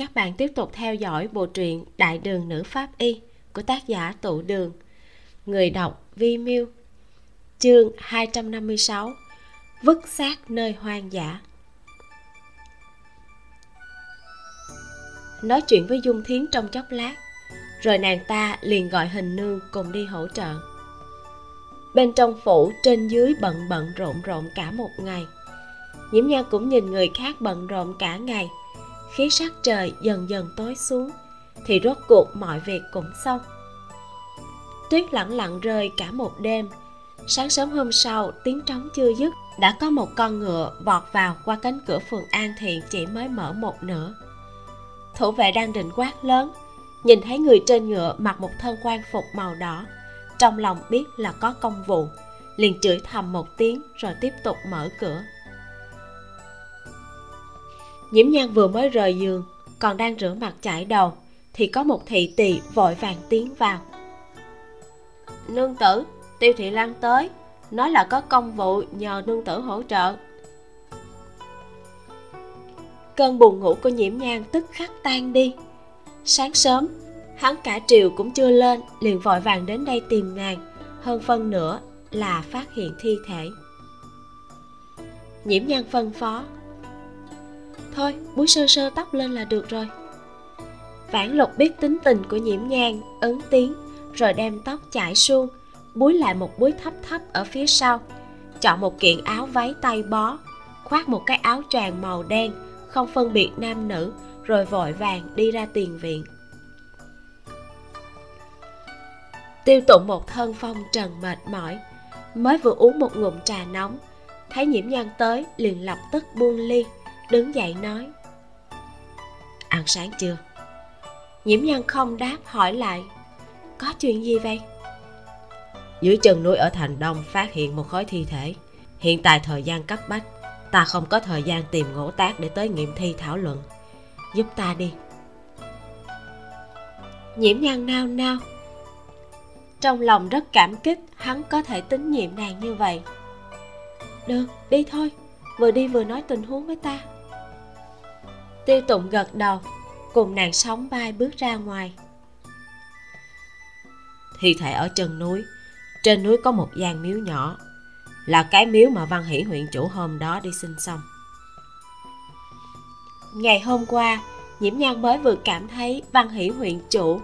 các bạn tiếp tục theo dõi bộ truyện Đại đường nữ pháp y của tác giả Tụ Đường. Người đọc Vi Miu. Chương 256. Vứt xác nơi hoang dã. Nói chuyện với Dung Thiến trong chốc lát, rồi nàng ta liền gọi hình nương cùng đi hỗ trợ. Bên trong phủ trên dưới bận bận rộn rộn cả một ngày. Nhiễm nhan cũng nhìn người khác bận rộn cả ngày khí sắc trời dần dần tối xuống, thì rốt cuộc mọi việc cũng xong. Tuyết lặng lặng rơi cả một đêm. Sáng sớm hôm sau, tiếng trống chưa dứt, đã có một con ngựa vọt vào qua cánh cửa phường an thiện chỉ mới mở một nửa. Thủ vệ đang định quát lớn, nhìn thấy người trên ngựa mặc một thân quan phục màu đỏ, trong lòng biết là có công vụ, liền chửi thầm một tiếng rồi tiếp tục mở cửa nhiễm nhan vừa mới rời giường còn đang rửa mặt chải đầu thì có một thị tỳ vội vàng tiến vào. Nương tử tiêu thị lan tới nói là có công vụ nhờ nương tử hỗ trợ. Cơn buồn ngủ của nhiễm nhan tức khắc tan đi. Sáng sớm hắn cả triều cũng chưa lên liền vội vàng đến đây tìm nàng hơn phân nửa là phát hiện thi thể. Nhiễm nhan phân phó thôi búi sơ sơ tóc lên là được rồi. Vãn lục biết tính tình của nhiễm nhang, ấn tiếng, rồi đem tóc chải suông búi lại một búi thấp thấp ở phía sau. Chọn một kiện áo váy tay bó, khoác một cái áo choàng màu đen, không phân biệt nam nữ, rồi vội vàng đi ra tiền viện. Tiêu tụng một thân phong trần mệt mỏi, mới vừa uống một ngụm trà nóng, thấy nhiễm nhan tới liền lập tức buông ly đứng dậy nói. Ăn sáng chưa? Nhiễm nhân không đáp hỏi lại. Có chuyện gì vậy? Dưới chân núi ở thành đông phát hiện một khối thi thể. Hiện tại thời gian cấp bách ta không có thời gian tìm ngỗ tác để tới nghiệm thi thảo luận. Giúp ta đi. Nhiễm nhân nao nao. Trong lòng rất cảm kích hắn có thể tín nhiệm nàng như vậy. Được đi thôi. Vừa đi vừa nói tình huống với ta tiêu tụng gật đầu, cùng nàng sóng vai bước ra ngoài. Thi thể ở chân núi, trên núi có một gian miếu nhỏ, là cái miếu mà văn hỷ huyện chủ hôm đó đi sinh xong. Ngày hôm qua, nhiễm nhan mới vừa cảm thấy văn hỷ huyện chủ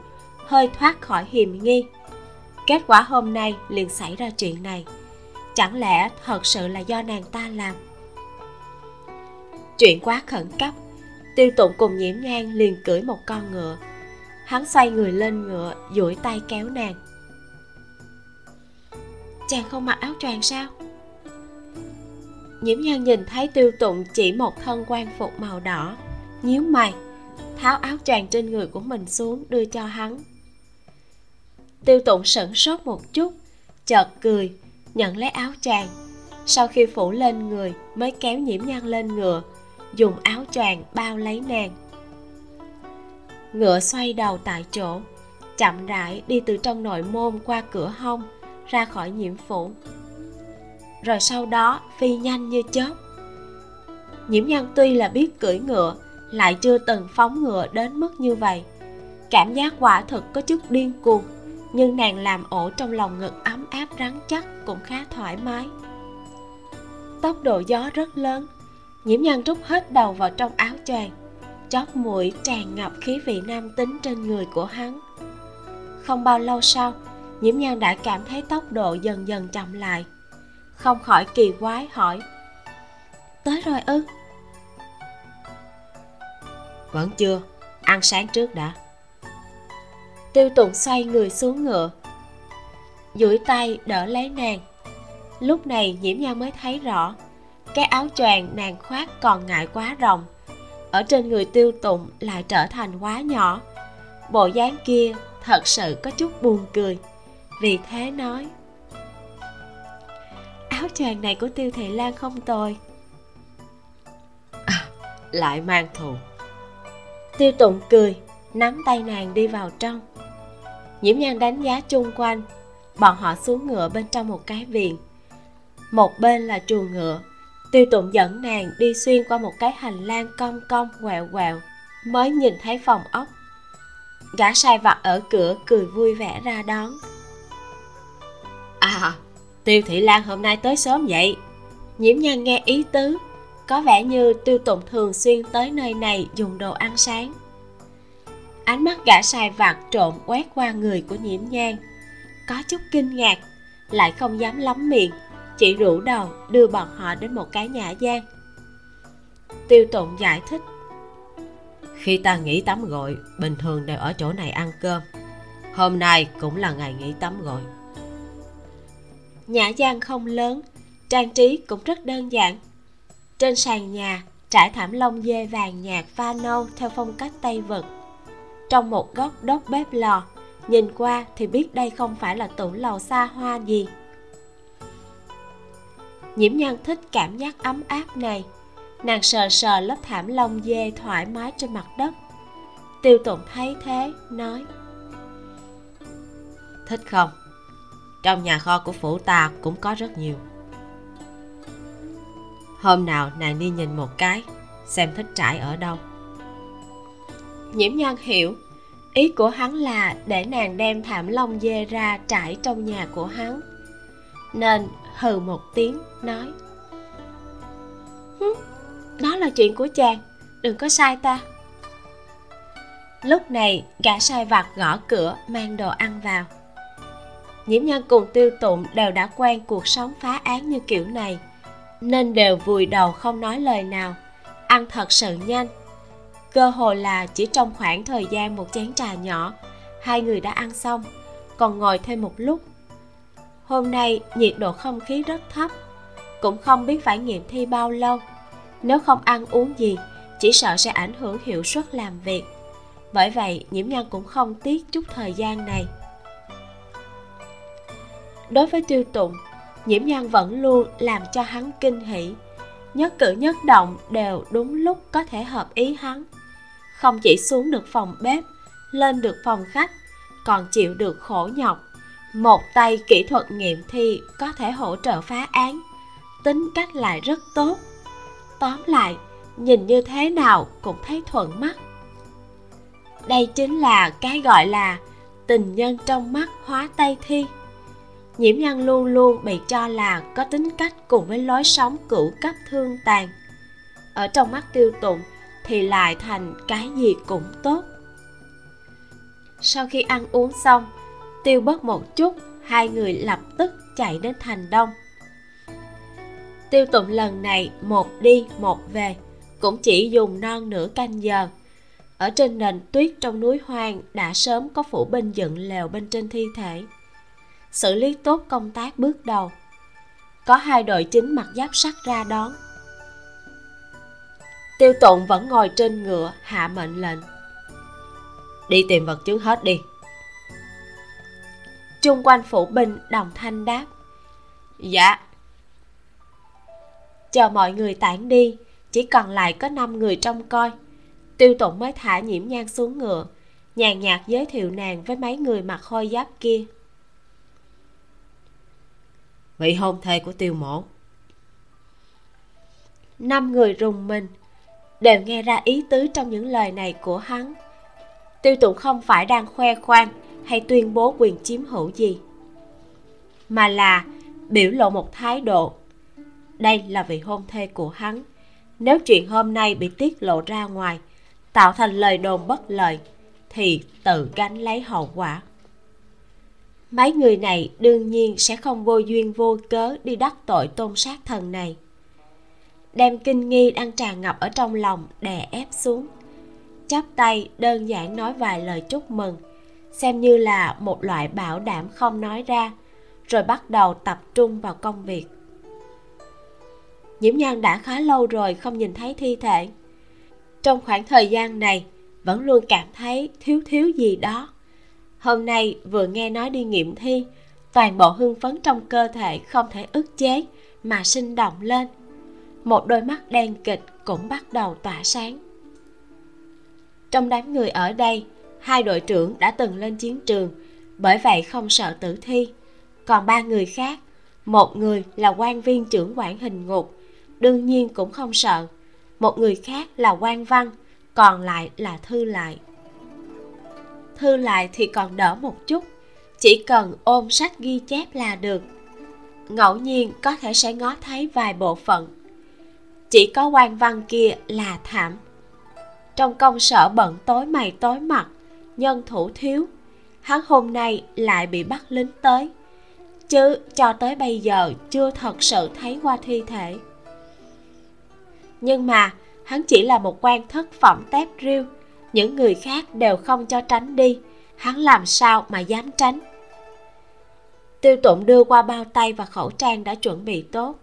hơi thoát khỏi hiềm nghi. Kết quả hôm nay liền xảy ra chuyện này. Chẳng lẽ thật sự là do nàng ta làm? Chuyện quá khẩn cấp tiêu tụng cùng nhiễm nhan liền cưỡi một con ngựa. Hắn xoay người lên ngựa, duỗi tay kéo nàng. Chàng không mặc áo choàng sao? Nhiễm nhan nhìn thấy tiêu tụng chỉ một thân quan phục màu đỏ, nhíu mày, tháo áo choàng trên người của mình xuống đưa cho hắn. Tiêu tụng sửng sốt một chút, chợt cười, nhận lấy áo choàng. Sau khi phủ lên người, mới kéo nhiễm nhan lên ngựa dùng áo choàng bao lấy nàng. Ngựa xoay đầu tại chỗ, chậm rãi đi từ trong nội môn qua cửa hông, ra khỏi nhiễm phủ. Rồi sau đó, phi nhanh như chớp. Nhiễm nhân tuy là biết cưỡi ngựa, lại chưa từng phóng ngựa đến mức như vậy. Cảm giác quả thực có chút điên cuồng, nhưng nàng làm ổ trong lòng ngực ấm áp rắn chắc cũng khá thoải mái. Tốc độ gió rất lớn nhiễm nhan rút hết đầu vào trong áo choàng. Chót mũi tràn ngập khí vị nam tính trên người của hắn. Không bao lâu sau nhiễm nhan đã cảm thấy tốc độ dần dần chậm lại. Không khỏi kỳ quái hỏi tới rồi ư? Vẫn chưa. Ăn sáng trước đã. Tiêu tụng xoay người xuống ngựa duỗi tay đỡ lấy nàng. Lúc này nhiễm nhan mới thấy rõ cái áo choàng nàng khoác còn ngại quá rộng ở trên người tiêu tụng lại trở thành quá nhỏ. Bộ dáng kia thật sự có chút buồn cười. Vì thế nói áo choàng này của tiêu thị lan không tồi. À, lại mang thù. Tiêu tụng cười nắm tay nàng đi vào trong. Nhiễm nhan đánh giá chung quanh. Bọn họ xuống ngựa bên trong một cái viện. Một bên là chuồng ngựa tiêu tụng dẫn nàng đi xuyên qua một cái hành lang cong cong quẹo quẹo mới nhìn thấy phòng ốc. Gã sai vặt ở cửa cười vui vẻ ra đón. À tiêu thị lan hôm nay tới sớm vậy? Nhiễm nhan nghe ý tứ có vẻ như tiêu tụng thường xuyên tới nơi này dùng đồ ăn sáng. Ánh mắt gã sai vặt trộn quét qua người của nhiễm nhan có chút kinh ngạc lại không dám lắm miệng chỉ rủ đầu đưa bọn họ đến một cái nhã gian. Tiêu tụng giải thích khi ta nghỉ tắm gội bình thường đều ở chỗ này ăn cơm. Hôm nay cũng là ngày nghỉ tắm gội. Nhã gian không lớn trang trí cũng rất đơn giản. Trên sàn nhà trải thảm lông dê vàng nhạt pha nâu theo phong cách tây vực. Trong một góc đốt bếp lò nhìn qua thì biết đây không phải là tủ lầu xa hoa gì nhiễm nhân thích cảm giác ấm áp này. Nàng sờ sờ lớp thảm lông dê thoải mái trên mặt đất. Tiêu tụng thấy thế nói. Thích không? Trong nhà kho của phủ ta cũng có rất nhiều. Hôm nào nàng đi nhìn một cái xem thích trải ở đâu. Nhiễm nhan hiểu. Ý của hắn là để nàng đem thảm lông dê ra trải trong nhà của hắn. Nên hừ một tiếng, nói. Đó là chuyện của chàng, đừng có sai ta. Lúc này, gã sai vặt gõ cửa, mang đồ ăn vào. Nhiễm nhân cùng tiêu tụng đều đã quen cuộc sống phá án như kiểu này, nên đều vùi đầu không nói lời nào. Ăn thật sự nhanh. Cơ hội là chỉ trong khoảng thời gian một chén trà nhỏ, hai người đã ăn xong, còn ngồi thêm một lúc hôm nay nhiệt độ không khí rất thấp, cũng không biết phải nghiệm thi bao lâu. Nếu không ăn uống gì, chỉ sợ sẽ ảnh hưởng hiệu suất làm việc. Bởi vậy, nhiễm nhân cũng không tiếc chút thời gian này. Đối với tiêu tụng, nhiễm nhân vẫn luôn làm cho hắn kinh hỉ. Nhất cử nhất động đều đúng lúc có thể hợp ý hắn. Không chỉ xuống được phòng bếp, lên được phòng khách, còn chịu được khổ nhọc một tay kỹ thuật nghiệm thi có thể hỗ trợ phá án. Tính cách lại rất tốt. Tóm lại, nhìn như thế nào cũng thấy thuận mắt. Đây chính là cái gọi là tình nhân trong mắt hóa tay thi. Nhiễm nhân luôn luôn bị cho là có tính cách cùng với lối sống cửu cấp thương tàn. Ở trong mắt tiêu tụng thì lại thành cái gì cũng tốt. Sau khi ăn uống xong tiêu bớt một chút, hai người lập tức chạy đến thành đông. Tiêu tụng lần này một đi, một về, cũng chỉ dùng non nửa canh giờ. Ở trên nền tuyết trong núi hoang đã sớm có phủ binh dựng lều bên trên thi thể. Xử lý tốt công tác bước đầu. Có hai đội chính mặc giáp sắt ra đón. Tiêu tụng vẫn ngồi trên ngựa hạ mệnh lệnh. Đi tìm vật chứng hết đi chung quanh phủ binh đồng thanh đáp. Dạ. Chờ mọi người tản đi chỉ còn lại có 5 người trông coi. Tiêu tụng mới thả nhiễm nhang xuống ngựa nhàn nhạt giới thiệu nàng với mấy người mặc khôi giáp kia. Vị hôn thê của tiêu mổ năm người rùng mình đều nghe ra ý tứ trong những lời này của hắn. Tiêu tụng không phải đang khoe khoang hay tuyên bố quyền chiếm hữu gì? Mà là biểu lộ một thái độ. Đây là vị hôn thê của hắn. Nếu chuyện hôm nay bị tiết lộ ra ngoài, tạo thành lời đồn bất lợi, thì tự gánh lấy hậu quả. Mấy người này đương nhiên sẽ không vô duyên vô cớ đi đắc tội tôn sát thần này. Đem kinh nghi đang tràn ngập ở trong lòng đè ép xuống. Chắp tay, đơn giản nói vài lời chúc mừng xem như là một loại bảo đảm không nói ra, rồi bắt đầu tập trung vào công việc. Nhiễm nhan đã khá lâu rồi không nhìn thấy thi thể. Trong khoảng thời gian này, vẫn luôn cảm thấy thiếu thiếu gì đó. Hôm nay vừa nghe nói đi nghiệm thi, toàn bộ hưng phấn trong cơ thể không thể ức chế mà sinh động lên. Một đôi mắt đen kịch cũng bắt đầu tỏa sáng. Trong đám người ở đây hai đội trưởng đã từng lên chiến trường, bởi vậy không sợ tử thi. Còn ba người khác, một người là quan viên trưởng quản hình ngục, đương nhiên cũng không sợ. Một người khác là quan văn, còn lại là thư lại. Thư lại thì còn đỡ một chút, chỉ cần ôm sách ghi chép là được. Ngẫu nhiên có thể sẽ ngó thấy vài bộ phận. Chỉ có quan văn kia là thảm. Trong công sở bận tối mày tối mặt nhân thủ thiếu. Hắn hôm nay lại bị bắt lính tới. Chứ cho tới bây giờ chưa thật sự thấy qua thi thể. Nhưng mà, hắn chỉ là một quan thất phẩm tép riêu. Những người khác đều không cho tránh đi. Hắn làm sao mà dám tránh? Tiêu tụng đưa qua bao tay và khẩu trang đã chuẩn bị tốt.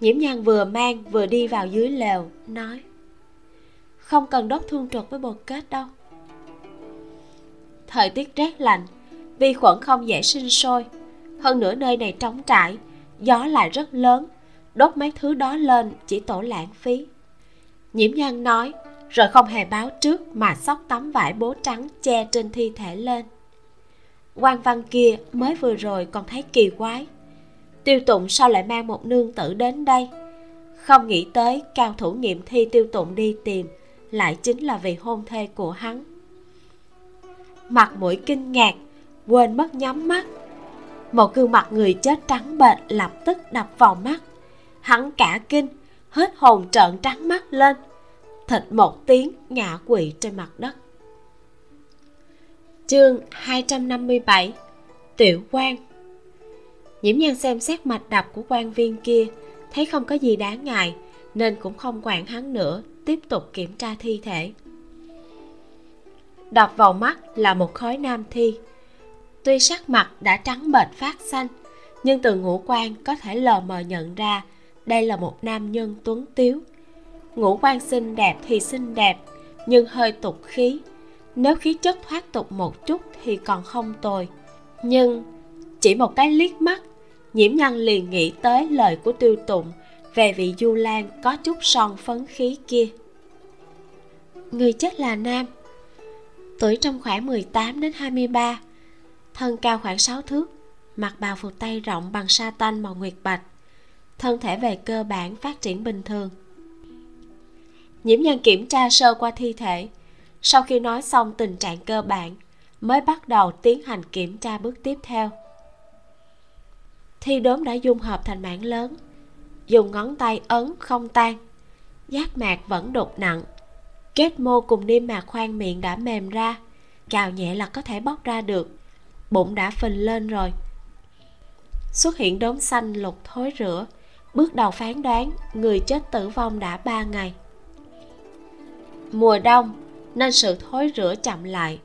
Nhiễm nhan vừa mang vừa đi vào dưới lều, nói, không cần đốt thương trực với bột kết đâu thời tiết rét lạnh, vi khuẩn không dễ sinh sôi. Hơn nữa nơi này trống trải, gió lại rất lớn, đốt mấy thứ đó lên chỉ tổ lãng phí. Nhiễm nhan nói, rồi không hề báo trước mà xóc tấm vải bố trắng che trên thi thể lên. Quan văn kia mới vừa rồi còn thấy kỳ quái. Tiêu tụng sao lại mang một nương tử đến đây? Không nghĩ tới cao thủ nghiệm thi tiêu tụng đi tìm lại chính là vì hôn thê của hắn mặt mũi kinh ngạc, quên mất nhắm mắt. Một gương mặt người chết trắng bệch lập tức đập vào mắt. Hắn cả kinh, hết hồn trợn trắng mắt lên. Thịt một tiếng ngã quỵ trên mặt đất. Chương 257 tiểu quan nhiễm nhan xem xét mạch đập của quan viên kia, thấy không có gì đáng ngại, nên cũng không quản hắn nữa, tiếp tục kiểm tra thi thể đập vào mắt là một khối nam thi. Tuy sắc mặt đã trắng bệch phát xanh, nhưng từ ngũ quan có thể lờ mờ nhận ra đây là một nam nhân tuấn tiếu. Ngũ quan xinh đẹp thì xinh đẹp, nhưng hơi tục khí. Nếu khí chất thoát tục một chút thì còn không tồi. Nhưng chỉ một cái liếc mắt, nhiễm nhân liền nghĩ tới lời của tiêu tụng về vị du lan có chút son phấn khí kia. Người chết là nam tuổi trong khoảng 18 đến 23 thân cao khoảng 6 thước mặc bào phục tay rộng bằng sa tanh màu nguyệt bạch, thân thể về cơ bản phát triển bình thường. Nhiễm nhân kiểm tra sơ qua thi thể, sau khi nói xong tình trạng cơ bản, mới bắt đầu tiến hành kiểm tra bước tiếp theo. Thi đốm đã dung hợp thành mảng lớn, dùng ngón tay ấn không tan, giác mạc vẫn đục nặng kết mô cùng niêm mạc khoang miệng đã mềm ra. Cào nhẹ là có thể bóc ra được. Bụng đã phình lên rồi. Xuất hiện đốm xanh lục thối rữa bước đầu phán đoán, người chết tử vong đã ba ngày. Mùa đông, nên sự thối rữa chậm lại.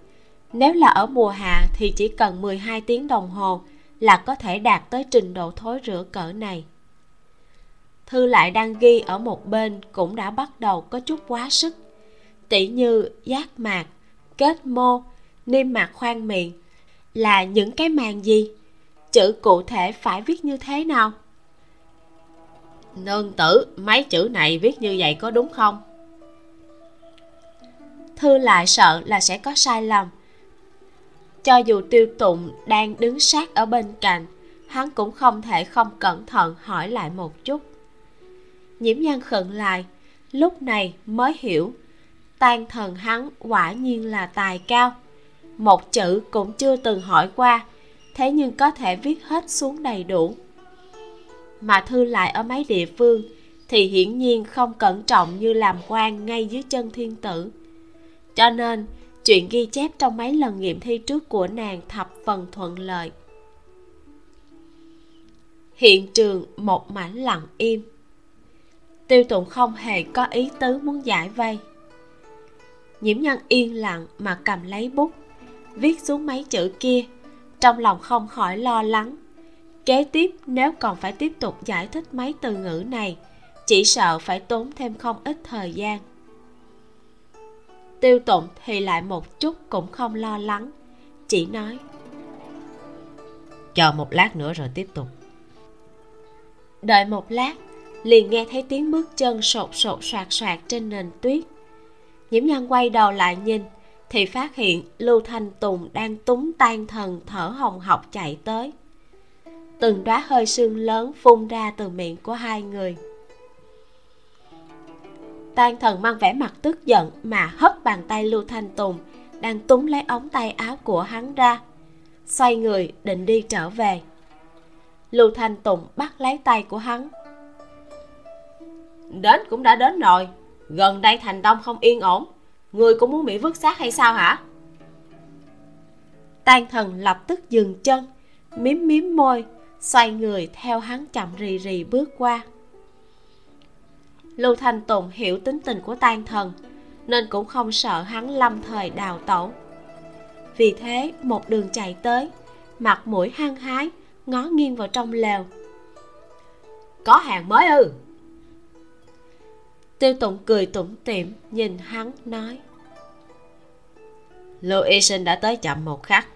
Nếu là ở mùa hạ thì chỉ cần 12 tiếng đồng hồ là có thể đạt tới trình độ thối rữa cỡ này. Thư lại đang ghi ở một bên cũng đã bắt đầu có chút quá sức tỉ như giác mạc, kết mô, niêm mạc khoang miệng là những cái màng gì? Chữ cụ thể phải viết như thế nào? Nương tử, mấy chữ này viết như vậy có đúng không? Thư lại sợ là sẽ có sai lầm. Cho dù tiêu tụng đang đứng sát ở bên cạnh, hắn cũng không thể không cẩn thận hỏi lại một chút. Nhiễm nhân khựng lại, lúc này mới hiểu tan thần hắn, quả nhiên là tài cao. Một chữ cũng chưa từng hỏi qua, thế nhưng có thể viết hết xuống đầy đủ. Mà thư lại ở mấy địa phương thì hiển nhiên không cẩn trọng như làm quan ngay dưới chân thiên tử. Cho nên, chuyện ghi chép trong mấy lần nghiệm thi trước của nàng thập phần thuận lợi. Hiện trường một mảnh lặng im. Tiêu tụng không hề có ý tứ muốn giải vây nhiễm nhân yên lặng mà cầm lấy bút viết xuống mấy chữ kia trong lòng không khỏi lo lắng. Kế tiếp nếu còn phải tiếp tục giải thích mấy từ ngữ này chỉ sợ phải tốn thêm không ít thời gian. Tiêu tụng thì lại một chút cũng không lo lắng chỉ nói chờ một lát nữa rồi tiếp tục. Đợi một lát liền nghe thấy tiếng bước chân sột sột soạt soạt trên nền tuyết nhiễm nhân quay đầu lại nhìn, thì phát hiện lưu thanh tùng đang túng tan thần thở hồng hộc chạy tới. Từng đóa hơi sương lớn phun ra từ miệng của hai người. Tan thần mang vẻ mặt tức giận mà hất bàn tay lưu thanh tùng, đang túm lấy ống tay áo của hắn ra, xoay người định đi trở về. Lưu thanh tùng bắt lấy tay của hắn. Đến cũng đã đến rồi gần đây thành đông không yên ổn. Người cũng muốn bị vứt xác hay sao hả? Tan thần lập tức dừng chân, miếm miếm môi, xoay người theo hắn chậm rì rì bước qua. Lưu thanh tùng hiểu tính tình của tan thần, nên cũng không sợ hắn lâm thời đào tẩu. Vì thế, một đường chạy tới, mặt mũi hăng hái, ngó nghiêng vào trong lều. Có hàng mới ư? Tiêu tụng cười tủm tỉm nhìn hắn nói. Lưu y sinh đã tới chậm một khắc.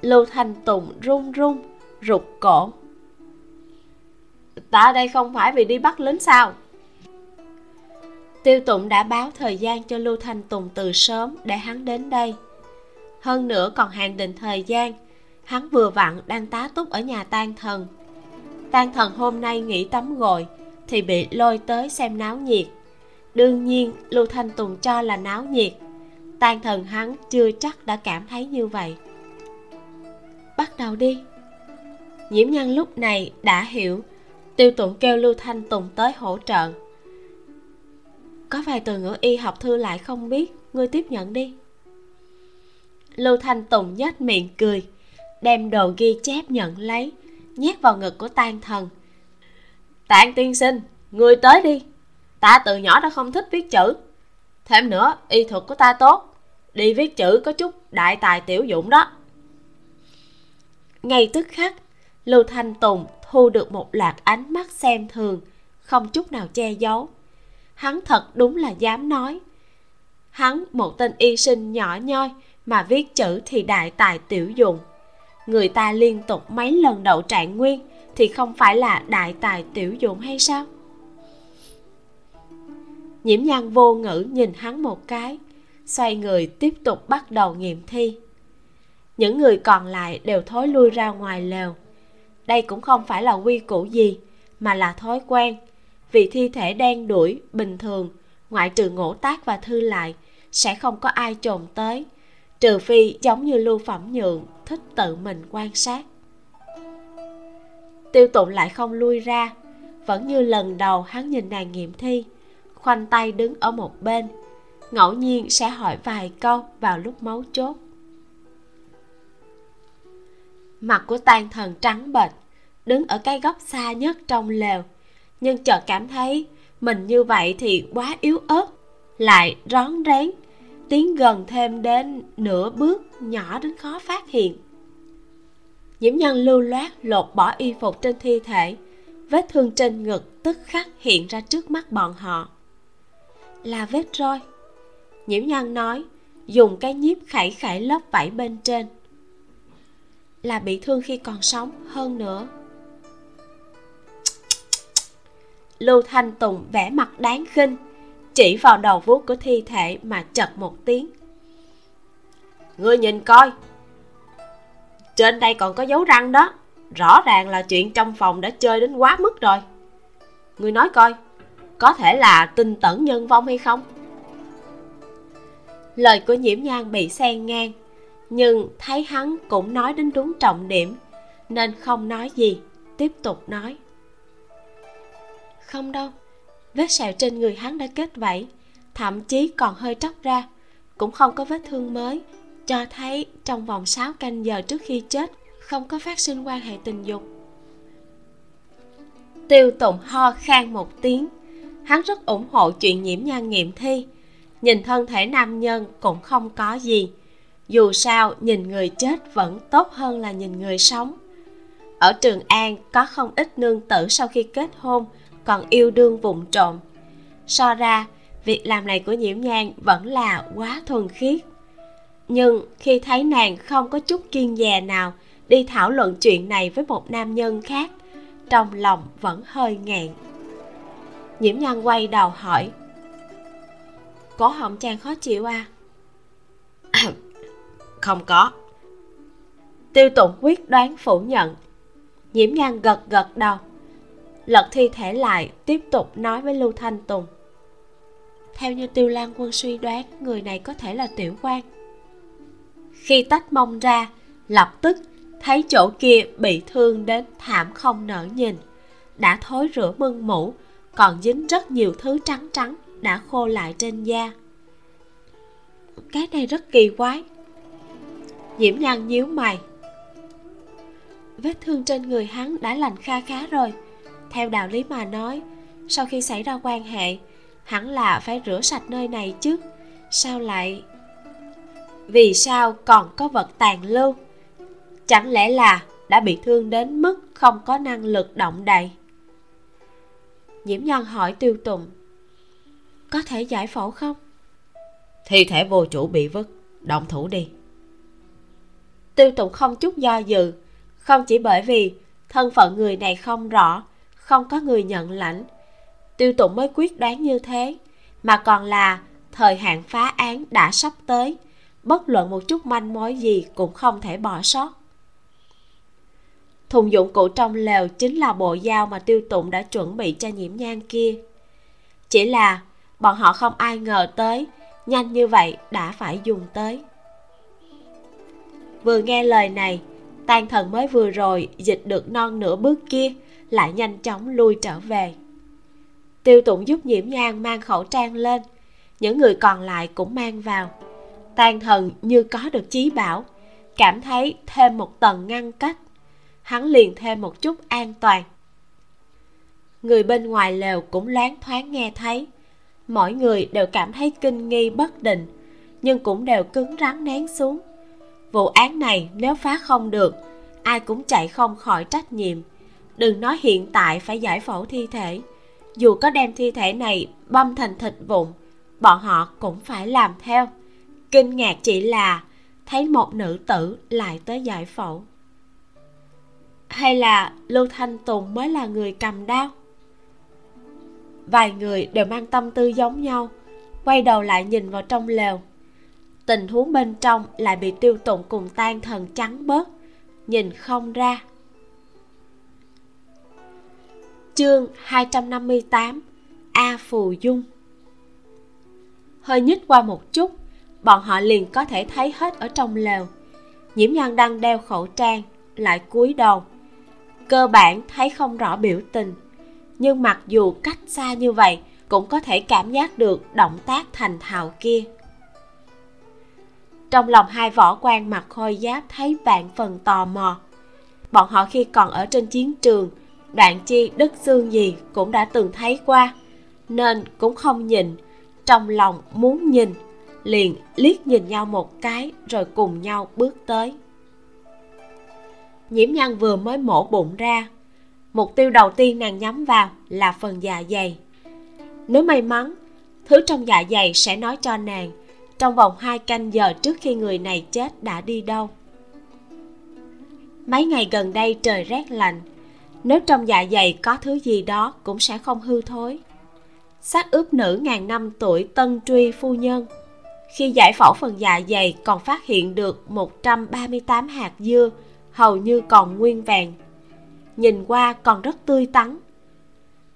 Lưu thanh tùng run run rụt cổ. Ta đây không phải vì đi bắt lính sao? Tiêu tụng đã báo thời gian cho lưu thanh tùng từ sớm để hắn đến đây. Hơn nữa còn hạn định thời gian hắn vừa vặn đang tá túc ở nhà tan thần. Tan thần hôm nay nghỉ tắm gội thì bị lôi tới xem náo nhiệt. Đương nhiên, lưu thanh tùng cho là náo nhiệt. Tan thần hắn chưa chắc đã cảm thấy như vậy. Bắt đầu đi. Nhiễm nhân lúc này đã hiểu, tiêu tụng kêu lưu thanh tùng tới hỗ trợ. Có vài từ ngữ y học thư lại không biết, ngươi tiếp nhận đi. Lưu thanh tùng nhếch miệng cười, đem đồ ghi chép nhận lấy, nhét vào ngực của tan thần tạng tiên sinh, người tới đi. Ta từ nhỏ đã không thích viết chữ. Thêm nữa, y thuật của ta tốt. Đi viết chữ có chút đại tài tiểu dụng đó. Ngay tức khắc, lưu thanh tùng thu được một loạt ánh mắt xem thường, không chút nào che giấu. Hắn thật đúng là dám nói. Hắn, một tên y sinh nhỏ nhoi mà viết chữ thì đại tài tiểu dụng. Người ta liên tục mấy lần đậu trạng nguyên thì không phải là đại tài tiểu dụng hay sao? Nhiễm nhan vô ngữ nhìn hắn một cái, xoay người tiếp tục bắt đầu nghiệm thi. Những người còn lại đều thối lui ra ngoài lều. Đây cũng không phải là quy củ gì, mà là thói quen, vì thi thể đen đuổi, bình thường, ngoại trừ ngỗ tác và thư lại, sẽ không có ai trồn tới, trừ phi giống như lưu phẩm nhượng thích tự mình quan sát tiêu tụng lại không lui ra. Vẫn như lần đầu hắn nhìn nàng nghiệm thi, khoanh tay đứng ở một bên. Ngẫu nhiên sẽ hỏi vài câu vào lúc máu chốt. Mặt của Tàn thần trắng bệch, đứng ở cái góc xa nhất trong lều. Nhưng chợt cảm thấy mình như vậy thì quá yếu ớt, lại rón rén, tiến gần thêm đến nửa bước, nhỏ đến khó phát hiện nhiễm nhân lưu loát lột bỏ y phục trên thi thể. Vết thương trên ngực tức khắc hiện ra trước mắt bọn họ. Là vết roi. Nhiễm nhân nói, dùng cái nhíp khẩy khẩy lớp vảy bên trên. Là bị thương khi còn sống hơn nữa. Lưu thanh tùng vẻ mặt đáng khinh, chỉ vào đầu vuốt của thi thể mà chật một tiếng. Ngươi nhìn coi trên đây còn có dấu răng đó. Rõ ràng là chuyện trong phòng đã chơi đến quá mức rồi. Người nói coi, có thể là tinh tẩn nhân vong hay không? Lời của nhiễm nhan bị xen ngang, nhưng thấy hắn cũng nói đến đúng trọng điểm, nên không nói gì, tiếp tục nói. Không đâu, vết sẹo trên người hắn đã kết vảy, thậm chí còn hơi tróc ra, cũng không có vết thương mới cho thấy trong vòng 6 canh giờ trước khi chết không có phát sinh quan hệ tình dục. Tiêu tụng ho khan một tiếng. Hắn rất ủng hộ chuyện nhiễm nhan nghiệm thi. Nhìn thân thể nam nhân cũng không có gì. Dù sao, nhìn người chết vẫn tốt hơn là nhìn người sống. Ở trường an có không ít nương tử sau khi kết hôn còn yêu đương vụng trộm. So ra, việc làm này của nhiễm nhan vẫn là quá thuần khiết nhưng khi thấy nàng không có chút kiên dè nào đi thảo luận chuyện này với một nam nhân khác trong lòng vẫn hơi ngẹn nhiễm nhan quay đầu hỏi cổ họng chàng khó chịu à? Không có. Tiêu tụng quyết đoán phủ nhận. Nhiễm nhan gật gật đầu. Lật thi thể lại tiếp tục nói với lưu thanh tùng theo như tiêu lan quân suy đoán người này có thể là tiểu quan khi tách mông ra, lập tức thấy chỗ kia bị thương đến thảm không nở nhìn. Đã thối rửa mưng mũ, còn dính rất nhiều thứ trắng trắng đã khô lại trên da. Cái này rất kỳ quái. Nhiễm nhan nhíu mày. Vết thương trên người hắn đã lành kha khá rồi. Theo đạo lý mà nói, sau khi xảy ra quan hệ, hẳn là phải rửa sạch nơi này chứ sao lại vì sao còn có vật tàn lưu? Chẳng lẽ là đã bị thương đến mức không có năng lực động đậy? Nhiễm nhân hỏi tiêu tùng. Có thể giải phẫu không? Thi thể vô chủ bị vứt động thủ đi. Tiêu tùng không chút do dự. Không chỉ bởi vì thân phận người này không rõ không có người nhận lãnh tiêu tụng mới quyết đoán như thế mà còn là thời hạn phá án đã sắp tới bất luận một chút manh mối gì cũng không thể bỏ sót. Thùng dụng cụ trong lều chính là bộ dao mà tiêu tụng đã chuẩn bị cho nhiễm nhang kia. Chỉ là bọn họ không ai ngờ tới, nhanh như vậy đã phải dùng tới. Vừa nghe lời này tan thần mới vừa rồi dịch được non nửa bước kia, lại nhanh chóng lui trở về. Tiêu tụng giúp nhiễm nhang mang khẩu trang lên, những người còn lại cũng mang vào tan thần như có được chí bảo. Cảm thấy thêm một tầng ngăn cách. Hắn liền thêm một chút an toàn. Người bên ngoài lều cũng loáng thoáng nghe thấy. Mỗi người đều cảm thấy kinh nghi bất định, nhưng cũng đều cứng rắn nén xuống. Vụ án này nếu phá không được, ai cũng chạy không khỏi trách nhiệm. Đừng nói hiện tại phải giải phẫu thi thể. Dù có đem thi thể này băm thành thịt vụn, bọn họ cũng phải làm theo kinh ngạc chỉ là thấy một nữ tử lại tới giải phẫu. Hay là lưu thanh tùng mới là người cầm đao? Vài người đều mang tâm tư giống nhau, quay đầu lại nhìn vào trong lều. Tình huống bên trong lại bị tiêu tụng cùng tan thần trắng bớt, nhìn không ra. Chương 258 A Phù Dung. Hơi nhích qua một chút Bọn họ liền có thể thấy hết ở trong lều. Nhiễm nhân đang đeo khẩu trang, Lại cúi đầu. Cơ bản thấy không rõ biểu tình, Nhưng mặc dù cách xa như vậy, Cũng có thể cảm giác được động tác thành thạo kia. Trong lòng hai võ quan mặc khôi giáp thấy vạn phần tò mò. Bọn họ khi còn ở trên chiến trường, đoạn chi đất xương gì cũng đã từng thấy qua, nên cũng không nhìn, trong lòng muốn nhìn liền liếc nhìn nhau một cái rồi cùng nhau bước tới. Nhiễm nhân vừa mới mổ bụng ra, mục tiêu đầu tiên nàng nhắm vào là phần dạ dày. Nếu may mắn, thứ trong dạ dày sẽ nói cho nàng trong vòng hai canh giờ trước khi người này chết đã đi đâu. Mấy ngày gần đây trời rét lạnh, nếu trong dạ dày có thứ gì đó cũng sẽ không hư thối. Xác ướp nữ ngàn năm tuổi tân truy phu nhân khi giải phẫu phần dạ dày còn phát hiện được 138 hạt dưa hầu như còn nguyên vẹn, nhìn qua còn rất tươi tắn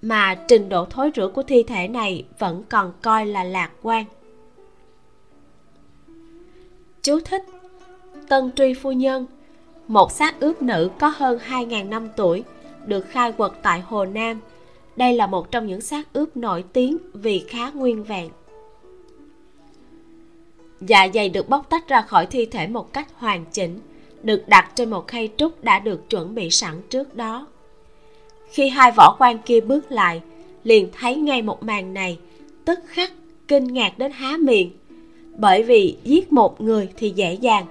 mà trình độ thối rữa của thi thể này vẫn còn coi là lạc quan chú thích tân truy phu nhân một xác ướp nữ có hơn 2.000 năm tuổi được khai quật tại Hồ Nam. Đây là một trong những xác ướp nổi tiếng vì khá nguyên vẹn. Dạ dày được bóc tách ra khỏi thi thể một cách hoàn chỉnh, được đặt trên một khay trúc đã được chuẩn bị sẵn trước đó. Khi hai võ quan kia bước lại, liền thấy ngay một màn này, tức khắc kinh ngạc đến há miệng. Bởi vì giết một người thì dễ dàng,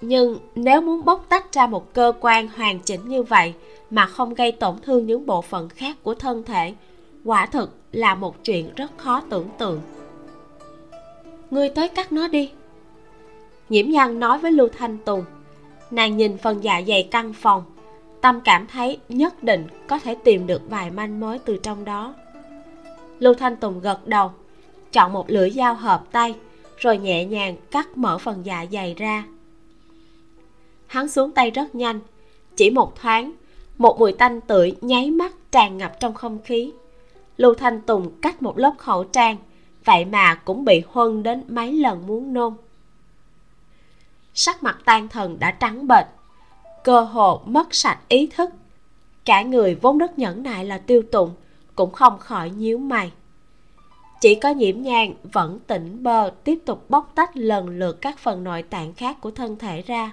nhưng nếu muốn bóc tách ra một cơ quan hoàn chỉnh như vậy mà không gây tổn thương những bộ phận khác của thân thể quả thực là một chuyện rất khó tưởng tượng ngươi tới cắt nó đi. Nhiễm nhan nói với lưu thanh tùng. Nàng nhìn phần dạ dày căn phòng. Tâm cảm thấy nhất định có thể tìm được vài manh mối từ trong đó. Lưu thanh tùng gật đầu, chọn một lưỡi dao hợp tay, rồi nhẹ nhàng cắt mở phần dạ dày ra. Hắn xuống tay rất nhanh, chỉ một thoáng, một mùi tanh tưởi nháy mắt tràn ngập trong không khí. Lưu thanh tùng cắt một lớp khẩu trang vậy mà cũng bị huân đến mấy lần muốn nôn. Sắc mặt tan thần đã trắng bệch, cơ hồ mất sạch ý thức. Cả người vốn rất nhẫn nại là tiêu tụng cũng không khỏi nhíu mày. Chỉ có nhiễm nhang vẫn tỉnh bơ tiếp tục bóc tách lần lượt các phần nội tạng khác của thân thể ra.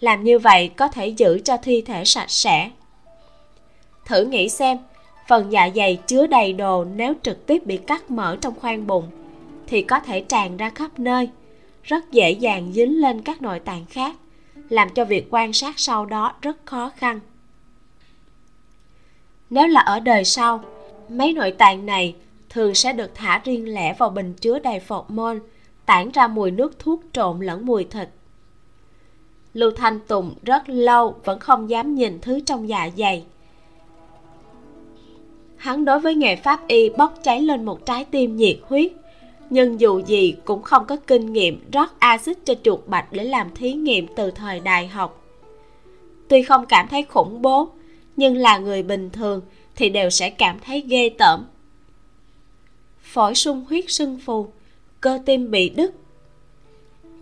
Làm như vậy có thể giữ cho thi thể sạch sẽ. Thử nghĩ xem phần dạ dày chứa đầy đồ nếu trực tiếp bị cắt mở trong khoang bụng, thì có thể tràn ra khắp nơi, rất dễ dàng dính lên các nội tạng khác, làm cho việc quan sát sau đó rất khó khăn. Nếu là ở đời sau, mấy nội tạng này thường sẽ được thả riêng lẻ vào bình chứa đầy phột môn tản ra mùi nước thuốc trộn lẫn mùi thịt. Lưu thanh tùng rất lâu vẫn không dám nhìn thứ trong dạ dày hắn đối với nghề pháp y bốc cháy lên một trái tim nhiệt huyết. Nhưng dù gì cũng không có kinh nghiệm rót axit cho chuột bạch để làm thí nghiệm từ thời đại học. Tuy không cảm thấy khủng bố, nhưng là người bình thường thì đều sẽ cảm thấy ghê tởm. Phổi sung huyết sưng phù, cơ tim bị đứt.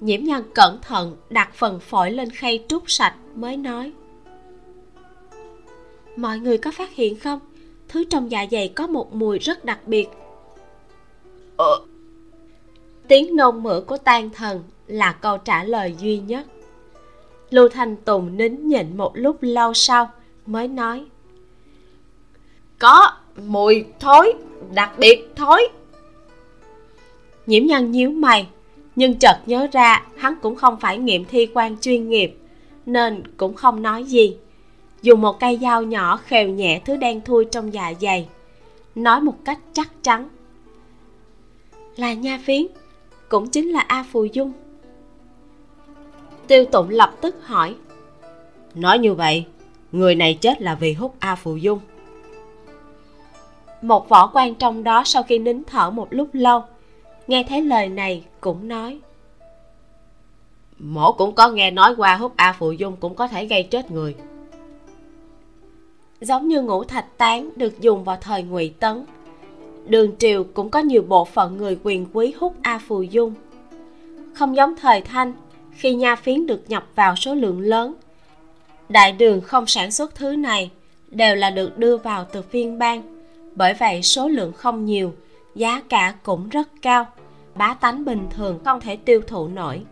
Nhiễm nhân cẩn thận đặt phần phổi lên khay trút sạch mới nói. Mọi người có phát hiện không? Thứ trong dạ dày có một mùi rất đặc biệt. Ờ. tiếng nôn mửa của tan thần là câu trả lời duy nhất. Lưu thanh tùng nín nhịn một lúc lâu sau mới nói có mùi thối đặc biệt thối. Nhiễm nhân nhíu mày nhưng chợt nhớ ra hắn cũng không phải nghiệm thi quan chuyên nghiệp nên cũng không nói gì dùng một cây dao nhỏ khều nhẹ thứ đen thui trong dạ dày nói một cách chắc chắn. Là nha phiến cũng chính là a phù dung. Tiêu tụng lập tức hỏi nói như vậy người này chết là vì hút a phù dung. Một võ quan trong đó sau khi nín thở một lúc lâu nghe thấy lời này cũng nói mổ cũng có nghe nói qua hút a phù dung cũng có thể gây chết người giống như ngũ thạch tán được dùng vào thời ngụy tấn. Đường triều cũng có nhiều bộ phận người quyền quý hút a phù dung. Không giống thời thanh, khi nha phiến được nhập vào số lượng lớn, đại đường không sản xuất thứ này đều là được đưa vào từ phiên bang. Bởi vậy, số lượng không nhiều, giá cả cũng rất cao, bá tánh bình thường không thể tiêu thụ nổi.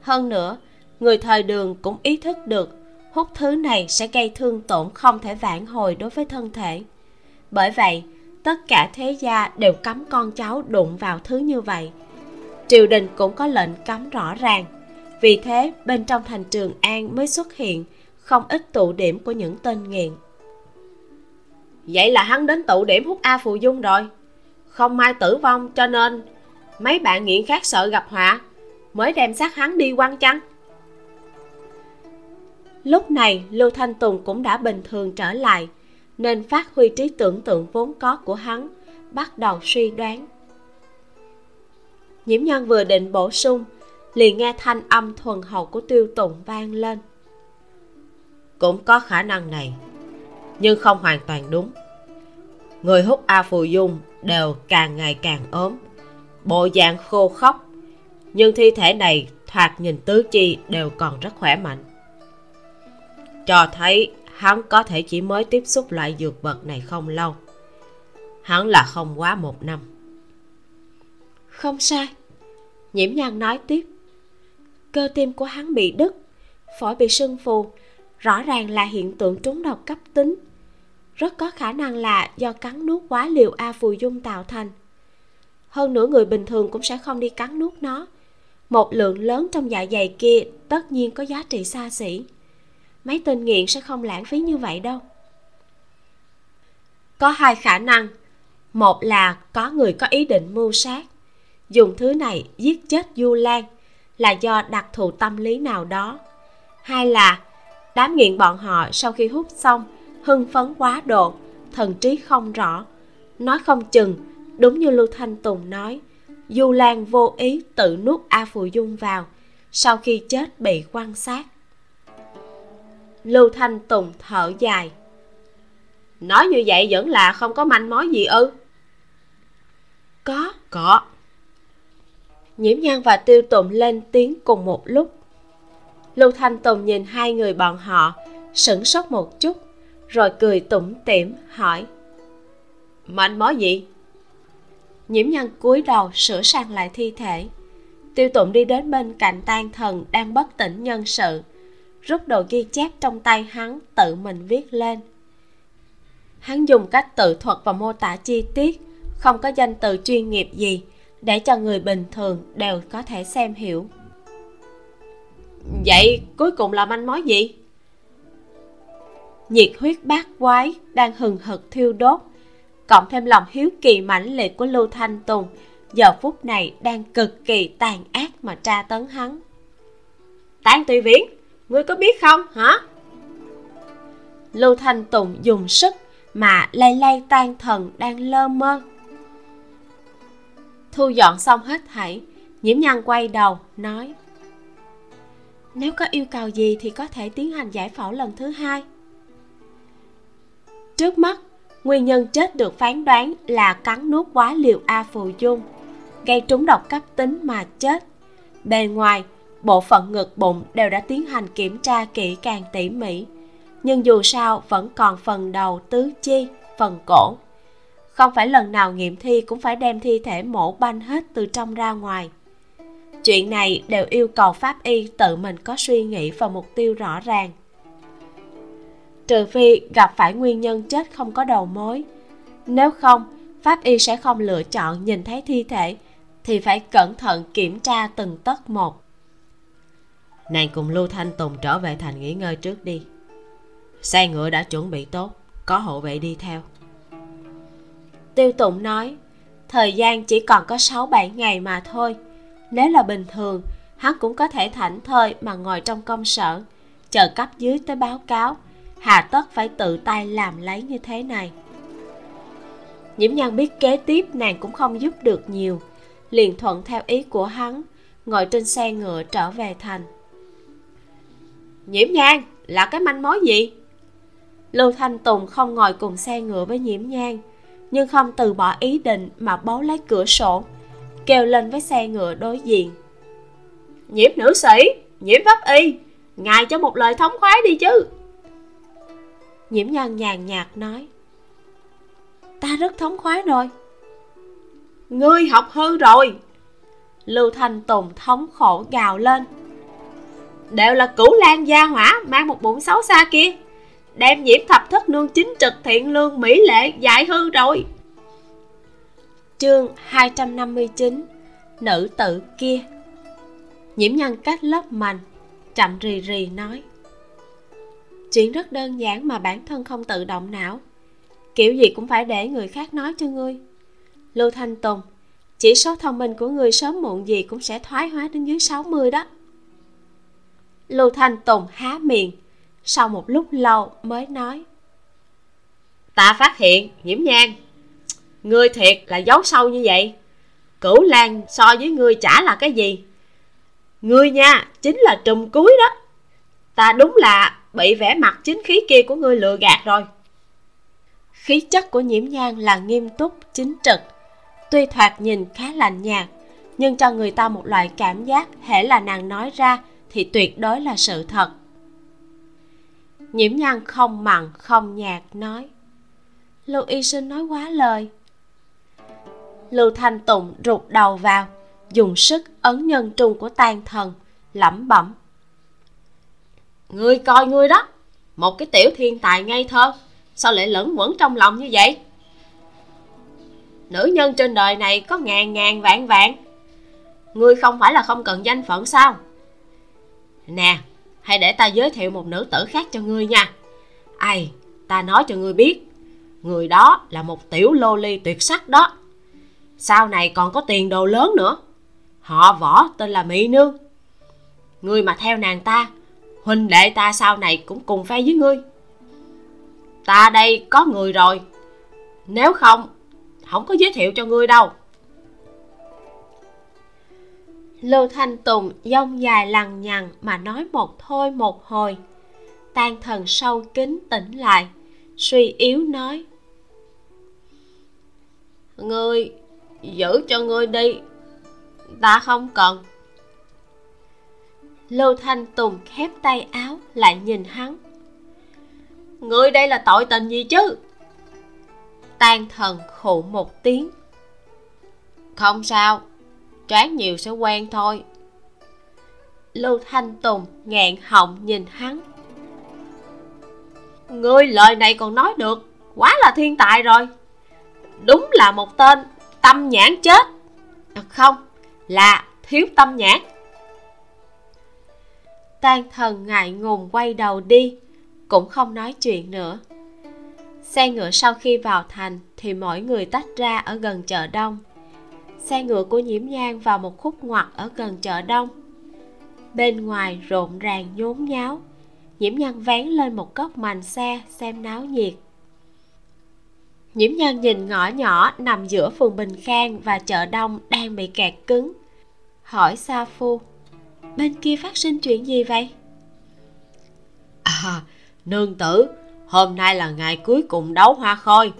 Hơn nữa, người thời đường cũng ý thức được hút thứ này sẽ gây thương tổn không thể vãn hồi đối với thân thể. Bởi vậy, tất cả thế gia đều cấm con cháu đụng vào thứ như vậy. Triều đình cũng có lệnh cấm rõ ràng. Vì thế, bên trong thành trường an mới xuất hiện không ít tụ điểm của những tên nghiện. Vậy là hắn đến tụ điểm hút a phù dung rồi. Không may tử vong cho nên mấy bạn nghiện khác sợ gặp họa, mới đem xác hắn đi quăng chăng lúc này, lưu thanh tùng cũng đã bình thường trở lại, nên phát huy trí tưởng tượng vốn có của hắn, bắt đầu suy đoán. Nhiễm nhân vừa định bổ sung, liền nghe thanh âm thuần hậu của tiêu tùng vang lên. Cũng có khả năng này, nhưng không hoàn toàn đúng. Người hút a phù dung đều càng ngày càng ốm, bộ dạng khô khóc nhưng thi thể này thoạt nhìn tứ chi đều còn rất khỏe mạnh cho thấy hắn có thể chỉ mới tiếp xúc loại dược vật này không lâu. Hắn là không quá một năm. Không sai. Nhiễm nhan nói tiếp. Cơ tim của hắn bị đứt, phổi bị sưng phù, rõ ràng là hiện tượng trúng độc cấp tính. Rất có khả năng là do cắn nuốt quá liều a phù dung tạo thành. Hơn nữa người bình thường cũng sẽ không đi cắn nuốt nó. Một lượng lớn trong dạ dày kia tất nhiên có giá trị xa xỉ mấy tên nghiện sẽ không lãng phí như vậy đâu. Có hai khả năng. Một là có người có ý định mưu sát. Dùng thứ này giết chết du lan là do đặc thù tâm lý nào đó. Hai là đám nghiện bọn họ sau khi hút xong hưng phấn quá độ, thần trí không rõ. Nói không chừng, đúng như lưu thanh tùng nói, du lan vô ý tự nuốt a phù dung vào sau khi chết bị quan sát lưu thanh tùng thở dài. Nói như vậy vẫn là không có manh mối gì ư? Có. Có. Nhiễm nhan và tiêu tụng lên tiếng cùng một lúc. Lưu thanh tùng nhìn hai người bọn họ sửng sốt một chút rồi cười tủm tỉm hỏi. Manh mối gì? Nhiễm nhân cúi đầu sửa sang lại thi thể. Tiêu tụng đi đến bên cạnh tan thần đang bất tỉnh nhân sự rút đồ ghi chép trong tay hắn, tự mình viết lên. Hắn dùng cách tự thuật và mô tả chi tiết. Không có danh từ chuyên nghiệp gì để cho người bình thường đều có thể xem hiểu. Vậy cuối cùng là manh mối gì? Nhiệt huyết bát quái đang hừng hực thiêu đốt. Cộng thêm lòng hiếu kỳ mãnh liệt của lưu thanh tùng, giờ phút này đang cực kỳ tàn ác mà tra tấn hắn. Tán tùy viễn! Ngươi có biết không? Hả? Lưu thanh tùng dùng sức mà lay lay tan thần đang lơ mơ. Thu dọn xong hết thảy, nhiễm nhân quay đầu, nói, nếu có yêu cầu gì thì có thể tiến hành giải phẫu lần thứ hai. Trước mắt, nguyên nhân chết được phán đoán là cắn nuốt quá liều a phù dung, gây trúng độc cấp tính mà chết. Bề ngoài bộ phận ngực bụng đều đã tiến hành kiểm tra kỹ càng tỉ mỉ. Nhưng dù sao, vẫn còn phần đầu, tứ chi, phần cổ. Không phải lần nào nghiệm thi cũng phải đem thi thể mổ banh hết từ trong ra ngoài. Chuyện này đều yêu cầu pháp y tự mình có suy nghĩ và mục tiêu rõ ràng. Trừ phi gặp phải nguyên nhân chết không có đầu mối. Nếu không, pháp y sẽ không lựa chọn nhìn thấy thi thể, thì phải cẩn thận kiểm tra từng tấc một nàng cùng lưu thanh tùng trở về thành nghỉ ngơi trước đi. Xe ngựa đã chuẩn bị tốt, có hộ vệ đi theo. Tiêu tụng nói, thời gian chỉ còn có 6-7 ngày mà thôi. Nếu là bình thường, hắn cũng có thể thảnh thơi mà ngồi trong công sở, chờ cấp dưới tới báo cáo. Hà tất phải tự tay làm lấy như thế này. Nhiễm nhan biết kế tiếp nàng cũng không giúp được nhiều. Liền thuận theo ý của hắn, ngồi trên xe ngựa trở về thành nhiễm nhan là cái manh mối gì? Lưu thanh tùng không ngồi cùng xe ngựa với nhiễm nhan nhưng không từ bỏ ý định mà bấu lấy cửa sổ, kêu lên với xe ngựa đối diện. Nhiễm nữ sĩ, nhiễm pháp y, ngài cho một lời thống khoái đi chứ. Nhiễm Nhan nhàn nhạt nói, ta rất thống khoái rồi. Ngươi học hư rồi. Lưu thanh tùng thống khổ gào lên đều là cửu lan gia hỏa mang một bụng xấu xa kia. Đem nhiễm thập thất nương chính trực thiện lương mỹ lệ dạy hư rồi. Chương 259 nữ tử kia. Nhiễm nhân cách lớp mành chậm rì rì nói. Chuyện rất đơn giản mà bản thân không tự động não. Kiểu gì cũng phải để người khác nói cho ngươi. Lưu thanh tùng, chỉ số thông minh của ngươi sớm muộn gì cũng sẽ thoái hóa đến dưới 60 đó lưu thanh tùng há miệng, sau một lúc lâu mới nói. Ta phát hiện, nhiễm nhang ngươi thiệt là giấu sâu như vậy. Cửu lan so với ngươi chả là cái gì. Ngươi nha, chính là trùm cuối đó. Ta đúng là bị vẻ mặt chính khí kia của ngươi lừa gạt rồi. Khí chất của nhiễm nhang là nghiêm túc, chính trực. Tuy thoạt nhìn khá lạnh nhạt, nhưng cho người ta một loại cảm giác hễ là nàng nói ra thì tuyệt đối là sự thật. Nhiễm nhan không mặn, không nhạt nói, lưu y sinh nói quá lời. Lưu thanh tụng rụt đầu vào, dùng sức ấn nhân trung của tan thần, lẩm bẩm, ngươi coi ngươi đó, một cái tiểu thiên tài ngây thơ, sao lại lẫn quẩn trong lòng như vậy? Nữ nhân trên đời này có ngàn ngàn vạn vạn, ngươi không phải là không cần danh phận sao? Nè, hãy để ta giới thiệu một nữ tử khác cho ngươi nha. Ai, ta nói cho ngươi biết, người đó là một tiểu lô ly tuyệt sắc đó. Sau này còn có tiền đồ lớn nữa. Họ võ tên là mỹ nương. Ngươi mà theo nàng ta, huynh đệ ta sau này cũng cùng phe với ngươi. Ta đây có người rồi. Nếu không không có giới thiệu cho ngươi đâu lưu thanh tùng dông dài lằng nhằng mà nói một thôi một hồi. Tan thần sâu kín tỉnh lại, suy yếu nói. Ngươi, giữ cho ngươi đi, ta không cần. Lưu thanh tùng khép tay áo lại nhìn hắn. Ngươi đây là tội tình gì chứ? Tan thần khụ một tiếng. Không sao tráng nhiều sẽ quen thôi. Lưu thanh tùng ngẹn họng nhìn hắn. Ngươi lời này còn nói được, quá là thiên tài rồi. Đúng là một tên tâm nhãn chết. À, không, là thiếu tâm nhãn. Tan thần ngại ngùng quay đầu đi, cũng không nói chuyện nữa. Xe ngựa sau khi vào thành thì mỗi người tách ra ở gần chợ đông xe ngựa của nhiễm nhang vào một khúc ngoặt ở gần chợ đông. Bên ngoài rộn ràng nhốn nháo. Nhiễm nhân vén lên một góc mành xe xem náo nhiệt. Nhiễm nhân nhìn ngõ nhỏ nằm giữa phường bình khang và chợ đông đang bị kẹt cứng. Hỏi sa phu, bên kia phát sinh chuyện gì vậy? À nương tử, hôm nay là ngày cuối cùng đấu hoa khôi.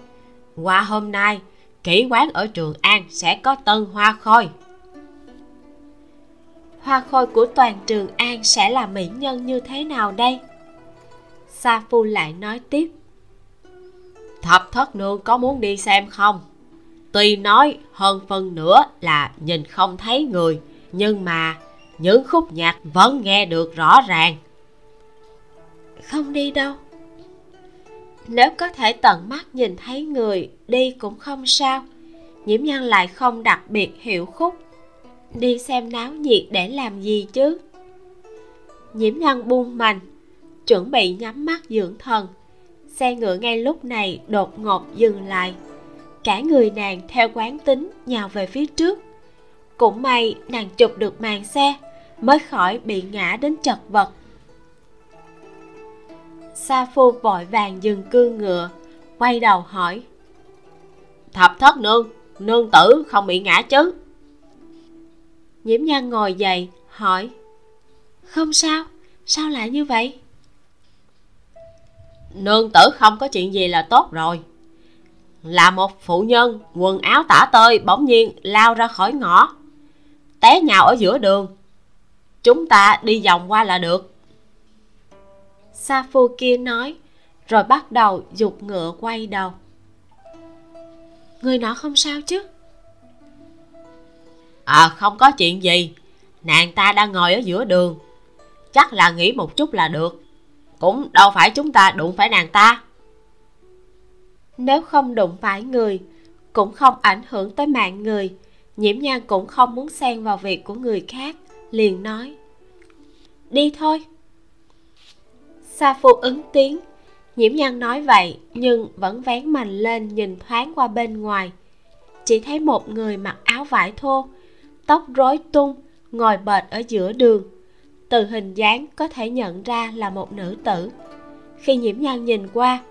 Qua hôm nay kỹ quán ở trường an sẽ có tân hoa khôi. Hoa khôi của toàn trường an sẽ là mỹ nhân như thế nào đây? Sa phu lại nói tiếp. Thập thất nương có muốn đi xem không? Tuy nói hơn phần nữa là nhìn không thấy người, nhưng mà những khúc nhạc vẫn nghe được rõ ràng. Không đi đâu nếu có thể tận mắt nhìn thấy người đi cũng không sao. Nhiễm nhân lại không đặc biệt hiểu khúc. Đi xem náo nhiệt để làm gì chứ? Nhiễm nhân buông mành chuẩn bị nhắm mắt dưỡng thần. Xe ngựa ngay lúc này đột ngột dừng lại. Cả người nàng theo quán tính nhào về phía trước. Cũng may nàng chụp được màn xe, mới khỏi bị ngã đến chật vật sa phu vội vàng dừng cương ngựa, quay đầu hỏi. Thập thất nương nương tử không bị ngã chứ? Nhiễm nhan ngồi dậy, hỏi. Không sao sao lại như vậy? Nương tử không có chuyện gì là tốt rồi. Là một phụ nhân, quần áo tả tơi, bỗng nhiên lao ra khỏi ngõ. Té nhào ở giữa đường. Chúng ta đi vòng qua là được sa phu kia nói rồi bắt đầu dục ngựa quay đầu. Người nọ không sao chứ? À không có chuyện gì. Nàng ta đang ngồi ở giữa đường. Chắc là nghĩ một chút là được. Cũng đâu phải chúng ta đụng phải nàng ta. Nếu không đụng phải người cũng không ảnh hưởng tới mạng người. Nhiễm nhan cũng không muốn xen vào việc của người khác liền nói đi thôi sa phu ứng tiếng. Nhiễm nhan nói vậy, nhưng vẫn vén mành lên nhìn thoáng qua bên ngoài. Chỉ thấy một người mặc áo vải thô, tóc rối tung, ngồi bệt ở giữa đường. Từ hình dáng có thể nhận ra là một nữ tử. Khi nhiễm nhan nhìn qua,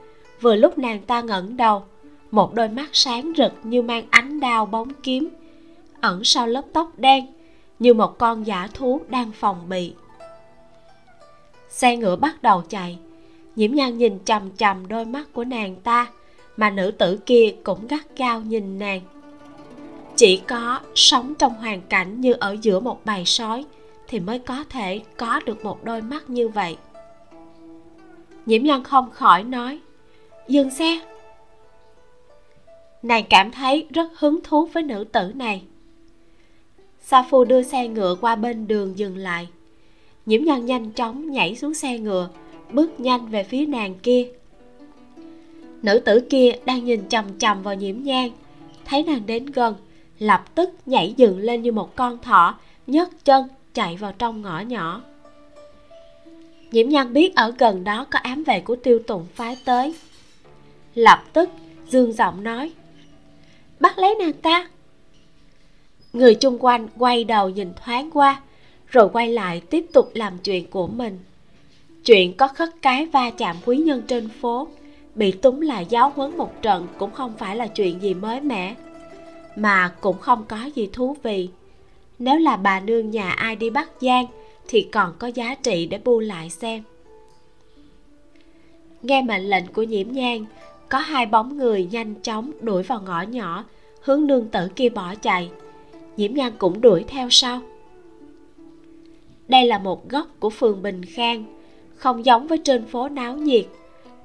vừa lúc nàng ta ngẩng đầu, một đôi mắt sáng rực như mang ánh đao bóng kiếm, ẩn sau lớp tóc đen, như một con giả thú đang phòng bị xe ngựa bắt đầu chạy. Nhiễm nhan nhìn chằm chằm đôi mắt của nàng ta, mà nữ tử kia cũng gắt gao nhìn nàng. Chỉ có sống trong hoàn cảnh như ở giữa một bầy sói thì mới có thể có được một đôi mắt như vậy. Nhiễm nhân không khỏi nói, dừng xe. Nàng cảm thấy rất hứng thú với nữ tử này. Sa phu đưa xe ngựa qua bên đường dừng lại nhiễm nhân nhanh chóng nhảy xuống xe ngựa, bước nhanh về phía nàng kia. Nữ tử kia đang nhìn chằm chằm vào nhiễm nhang. Thấy nàng đến gần, lập tức nhảy dựng lên như một con thỏ, nhấc chân chạy vào trong ngõ nhỏ. Nhiễm nhân biết ở gần đó có ám vệ của tiêu tụng phái tới. Lập tức dương giọng nói, bắt lấy nàng ta. Người chung quanh quay đầu nhìn thoáng qua rồi quay lại tiếp tục làm chuyện của mình. Chuyện có khất cái va chạm quý nhân trên phố, bị túng lại giáo huấn một trận cũng không phải là chuyện gì mới mẻ, mà cũng không có gì thú vị. Nếu là bà nương nhà ai đi bắt giang thì còn có giá trị để bu lại xem. Nghe mệnh lệnh của nhiễm nhang có hai bóng người nhanh chóng đuổi vào ngõ nhỏ, hướng nương tử kia bỏ chạy. Nhiễm nhang cũng đuổi theo sau đây là một góc của phường bình khang, không giống với trên phố náo nhiệt.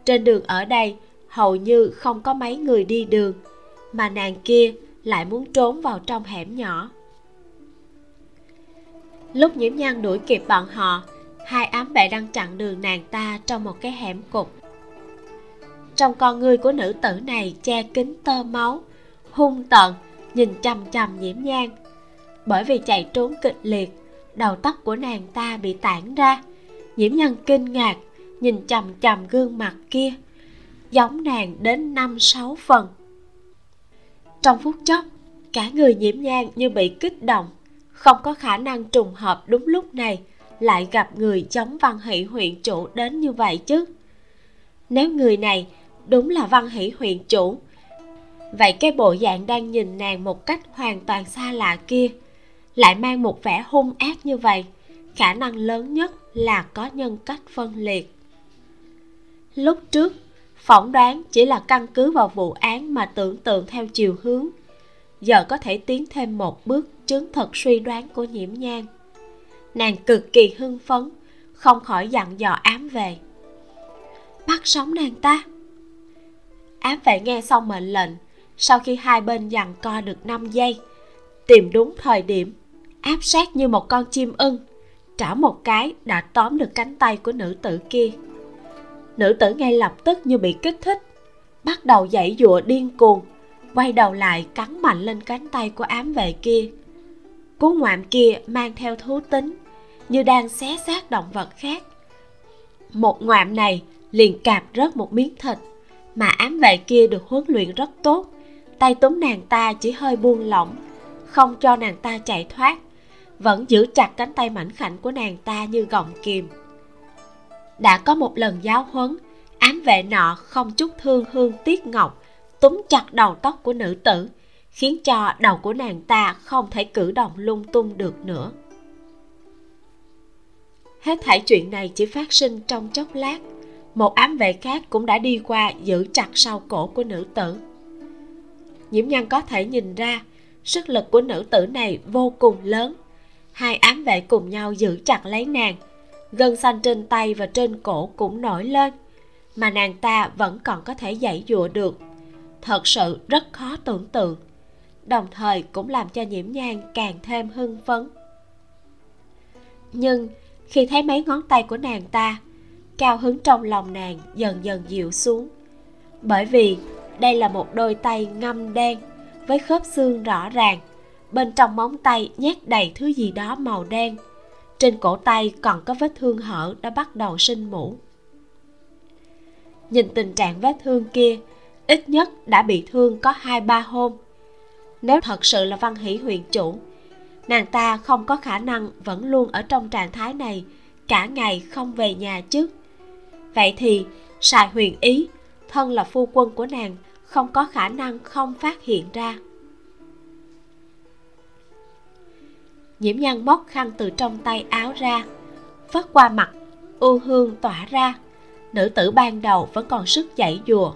Trên đường ở đây, hầu như không có mấy người đi đường, mà nàng kia lại muốn trốn vào trong hẻm nhỏ. Lúc nhiễm nhan đuổi kịp bọn họ, hai ám vệ đang chặn đường nàng ta trong một cái hẻm cục trong con ngươi của nữ tử này che kín tơ máu, hung tợn, nhìn chằm chằm nhiễm nhan. Bởi vì chạy trốn kịch liệt đầu tóc của nàng ta bị tản ra. Nhiễm nhân kinh ngạc, nhìn chằm chằm gương mặt kia. Giống nàng đến năm sáu phần. Trong phút chốc, cả người nhiễm nhang như bị kích động. Không có khả năng trùng hợp đúng lúc này, lại gặp người giống văn hỷ huyện chủ đến như vậy chứ. Nếu người này đúng là văn hỷ huyện chủ, vậy cái bộ dạng đang nhìn nàng một cách hoàn toàn xa lạ kia lại mang một vẻ hung ác như vậy. Khả năng lớn nhất là có nhân cách phân liệt. Lúc trước, phỏng đoán chỉ là căn cứ vào vụ án mà tưởng tượng theo chiều hướng. Giờ có thể tiến thêm một bước chứng thực suy đoán của nhiễm nhan. Nàng cực kỳ hưng phấn, không khỏi dặn dò ám về bắt sống nàng ta. Ám vệ nghe xong mệnh lệnh, sau khi hai bên dằn co được 5 giây, tìm đúng thời điểm áp sát như một con chim ưng. Trả một cái đã tóm được cánh tay của nữ tử kia. Nữ tử ngay lập tức như bị kích thích, bắt đầu dãy dụa điên cuồng, quay đầu lại cắn mạnh lên cánh tay của ám vệ kia. Cú ngoạm kia mang theo thú tính, như đang xé xác động vật khác. Một ngoạm này liền cạp rớt một miếng thịt, mà ám vệ kia được huấn luyện rất tốt. Tay túm nàng ta chỉ hơi buông lỏng, không cho nàng ta chạy thoát vẫn giữ chặt cánh tay mảnh khảnh của nàng ta như gọng kìm. Đã có một lần giáo huấn, ám vệ nọ không chút thương hương tiếc ngọc, túm chặt đầu tóc của nữ tử, khiến cho đầu của nàng ta không thể cử động lung tung được nữa. Hết thảy chuyện này chỉ phát sinh trong chốc lát, một ám vệ khác cũng đã đi qua giữ chặt sau cổ của nữ tử. Nhiễm nhân có thể nhìn ra, sức lực của nữ tử này vô cùng lớn hai ám vệ cùng nhau giữ chặt lấy nàng. Gân xanh trên tay và trên cổ cũng nổi lên, mà nàng ta vẫn còn có thể dãy dụa được. Thật sự rất khó tưởng tượng, đồng thời cũng làm cho nhiễm nhang càng thêm hưng phấn. Nhưng khi thấy mấy ngón tay của nàng ta, cao hứng trong lòng nàng dần dần dịu xuống. Bởi vì đây là một đôi tay ngâm đen với khớp xương rõ ràng bên trong móng tay nhét đầy thứ gì đó màu đen. Trên cổ tay còn có vết thương hở đã bắt đầu sinh mũ nhìn tình trạng vết thương kia, ít nhất đã bị thương có hai ba hôm. Nếu thật sự là văn hỷ huyện chủ, nàng ta không có khả năng vẫn luôn ở trong trạng thái này, cả ngày không về nhà chứ. Vậy thì, sài huyền ý, thân là phu quân của nàng, không có khả năng không phát hiện ra. Nhiễm nhân móc khăn từ trong tay áo ra, phất qua mặt, u hương tỏa ra. Nữ tử ban đầu vẫn còn sức dãy dùa,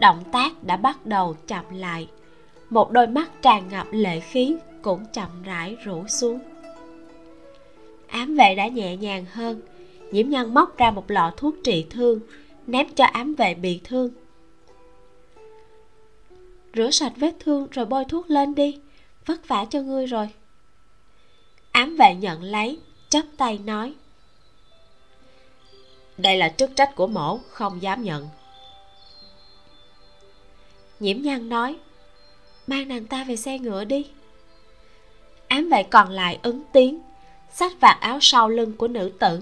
động tác đã bắt đầu chậm lại. Một đôi mắt tràn ngập lệ khí cũng chậm rãi rũ xuống. Ám vệ đã nhẹ nhàng hơn. Nhiễm nhân móc ra một lọ thuốc trị thương, ném cho ám vệ bị thương. Rửa sạch vết thương rồi bôi thuốc lên đi, vất vả cho ngươi rồi ám vệ nhận lấy, chắp tay nói. Đây là chức trách của mổ, không dám nhận. Nhiễm nhân nói, mang nàng ta về xe ngựa đi. Ám vệ còn lại ứng tiếng, xách vạt áo sau lưng của nữ tử,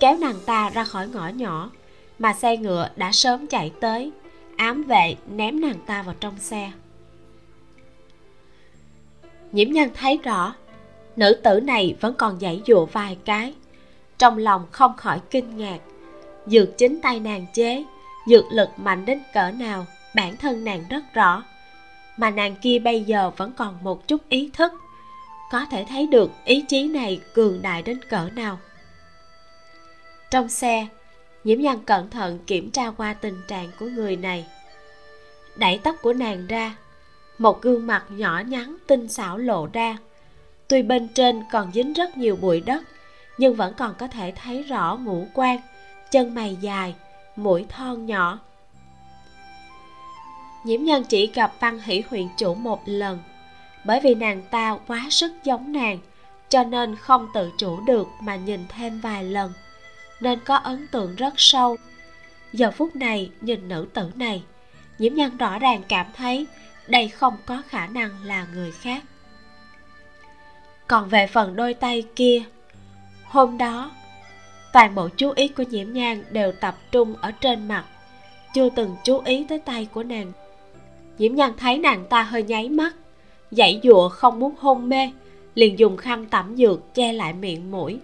kéo nàng ta ra khỏi ngõ nhỏ, mà xe ngựa đã sớm chạy tới. Ám vệ ném nàng ta vào trong xe. Nhiễm nhân thấy rõ nữ tử này vẫn còn giãy dụa vài cái. Trong lòng không khỏi kinh ngạc. Dược chính tay nàng chế, dược lực mạnh đến cỡ nào, bản thân nàng rất rõ. Mà nàng kia bây giờ vẫn còn một chút ý thức. Có thể thấy được ý chí này cường đại đến cỡ nào. Trong xe nhiễm nhân cẩn thận kiểm tra qua tình trạng của người này. Đẩy tóc của nàng ra, một gương mặt nhỏ nhắn tinh xảo lộ ra tuy bên trên còn dính rất nhiều bụi đất, nhưng vẫn còn có thể thấy rõ ngũ quan, chân mày dài, mũi thon nhỏ. Nhiễm nhân chỉ gặp văn hỷ huyện chủ một lần, bởi vì nàng ta quá sức giống nàng, cho nên không tự chủ được mà nhìn thêm vài lần, nên có ấn tượng rất sâu. Giờ phút này, nhìn nữ tử này, nhiễm nhân rõ ràng cảm thấy đây không có khả năng là người khác còn về phần đôi tay kia, hôm đó toàn bộ chú ý của nhiễm nhan đều tập trung ở trên mặt. Chưa từng chú ý tới tay của nàng. Nhiễm nhan thấy nàng ta hơi nháy mắt, dãy dụa không muốn hôn mê, liền dùng khăn tẩm dược che lại miệng mũi.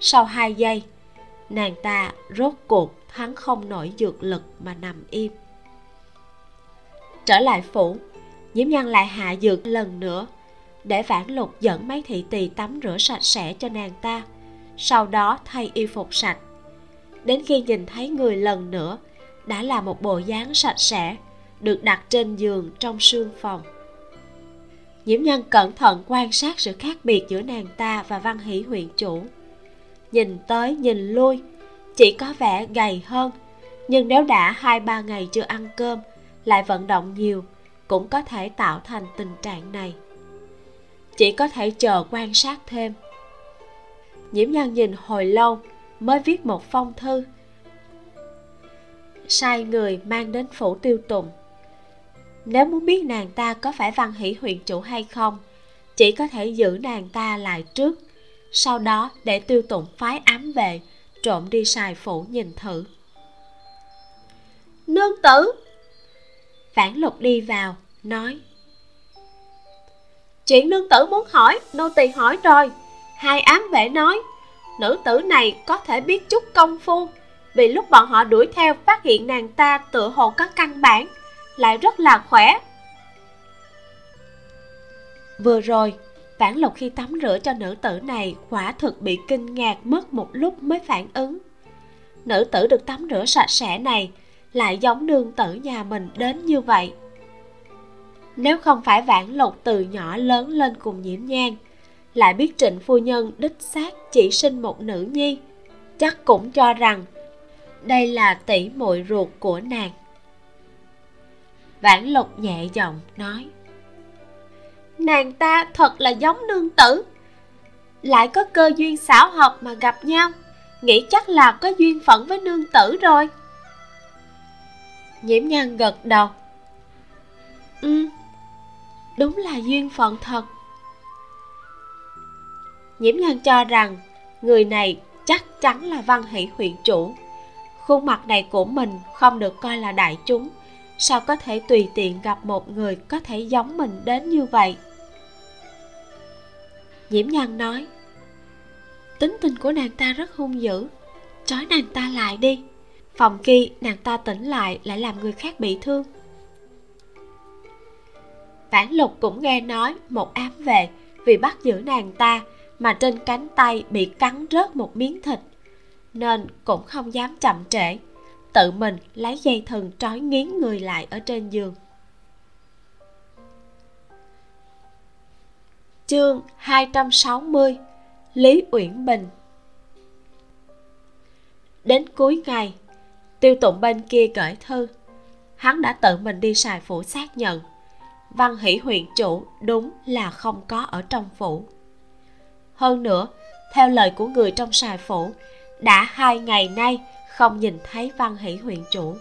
Sau hai giây, nàng ta rốt cuộc thắng không nổi dược lực mà nằm im. Trở lại phủ, nhiễm nhang lại hạ dược lần nữa để vãn lục dẫn mấy thị tỳ tắm rửa sạch sẽ cho nàng ta. Sau đó thay y phục sạch. Đến khi nhìn thấy người lần nữa, đã là một bộ dáng sạch sẽ, được đặt trên giường trong sương phòng. Nhiễm nhân cẩn thận quan sát sự khác biệt giữa nàng ta và văn hỷ huyện chủ. Nhìn tới nhìn lui, chỉ có vẻ gầy hơn, nhưng nếu đã hai ba ngày chưa ăn cơm, lại vận động nhiều, cũng có thể tạo thành tình trạng này chỉ có thể chờ quan sát thêm. Nhiễm nhân nhìn hồi lâu mới viết một phong thư. Sai người mang đến phủ tiêu tùng. Nếu muốn biết nàng ta có phải văn hỷ huyện chủ hay không chỉ có thể giữ nàng ta lại trước sau đó để tiêu tụng phái ám về trộm đi xài phủ nhìn thử. Nương tử! Phản lục đi vào nói chuyện nương tử muốn hỏi, nô tỳ hỏi rồi hai ám vệ nói, nữ tử này có thể biết chút công phu, vì lúc bọn họ đuổi theo phát hiện nàng ta tựa hồ có căn bản, lại rất là khỏe vừa rồi, Vãn Lộc khi tắm rửa cho nữ tử này quả thực bị kinh ngạc mất một lúc mới phản ứng. Nữ tử được tắm rửa sạch sẽ này lại giống nương tử nhà mình đến như vậy. Nếu không phải Vãn Lộc từ nhỏ lớn lên cùng nhiễm nhang, lại biết trịnh phu nhân đích xác chỉ sinh một nữ nhi, chắc cũng cho rằng đây là tỷ muội ruột của nàng. Vãn Lộc nhẹ giọng nói nàng ta thật là giống nương tử. Lại có cơ duyên xảo hợp mà gặp nhau nghĩ chắc là có duyên phận với nương tử rồi. Nhiễm nhan gật đầu. Ừ đúng là duyên phận thật. Nhiễm nhân cho rằng, người này chắc chắn là văn hỷ huyện chủ. Khuôn mặt này của mình không được coi là đại chúng. Sao có thể tùy tiện gặp một người có thể giống mình đến như vậy? Nhiễm nhân nói, tính tình của nàng ta rất hung dữ. Trói nàng ta lại đi. Phòng khi nàng ta tỉnh lại lại làm người khác bị thương. Vãn lục cũng nghe nói một ám về vì bắt giữ nàng ta mà trên cánh tay bị cắn rớt một miếng thịt. Nên cũng không dám chậm trễ, tự mình lấy dây thừng trói nghiến người lại ở trên giường. Chương 260 Lý Uyển Bình. Đến cuối ngày, Tiêu tụng bên kia gửi thư, Hắn đã tự mình đi xài phủ xác nhận. Văn hỷ huyện chủ đúng là không có ở trong phủ. Hơn nữa, Theo lời của người trong xài phủ, Đã hai ngày nay không nhìn thấy văn hỷ huyện chủ.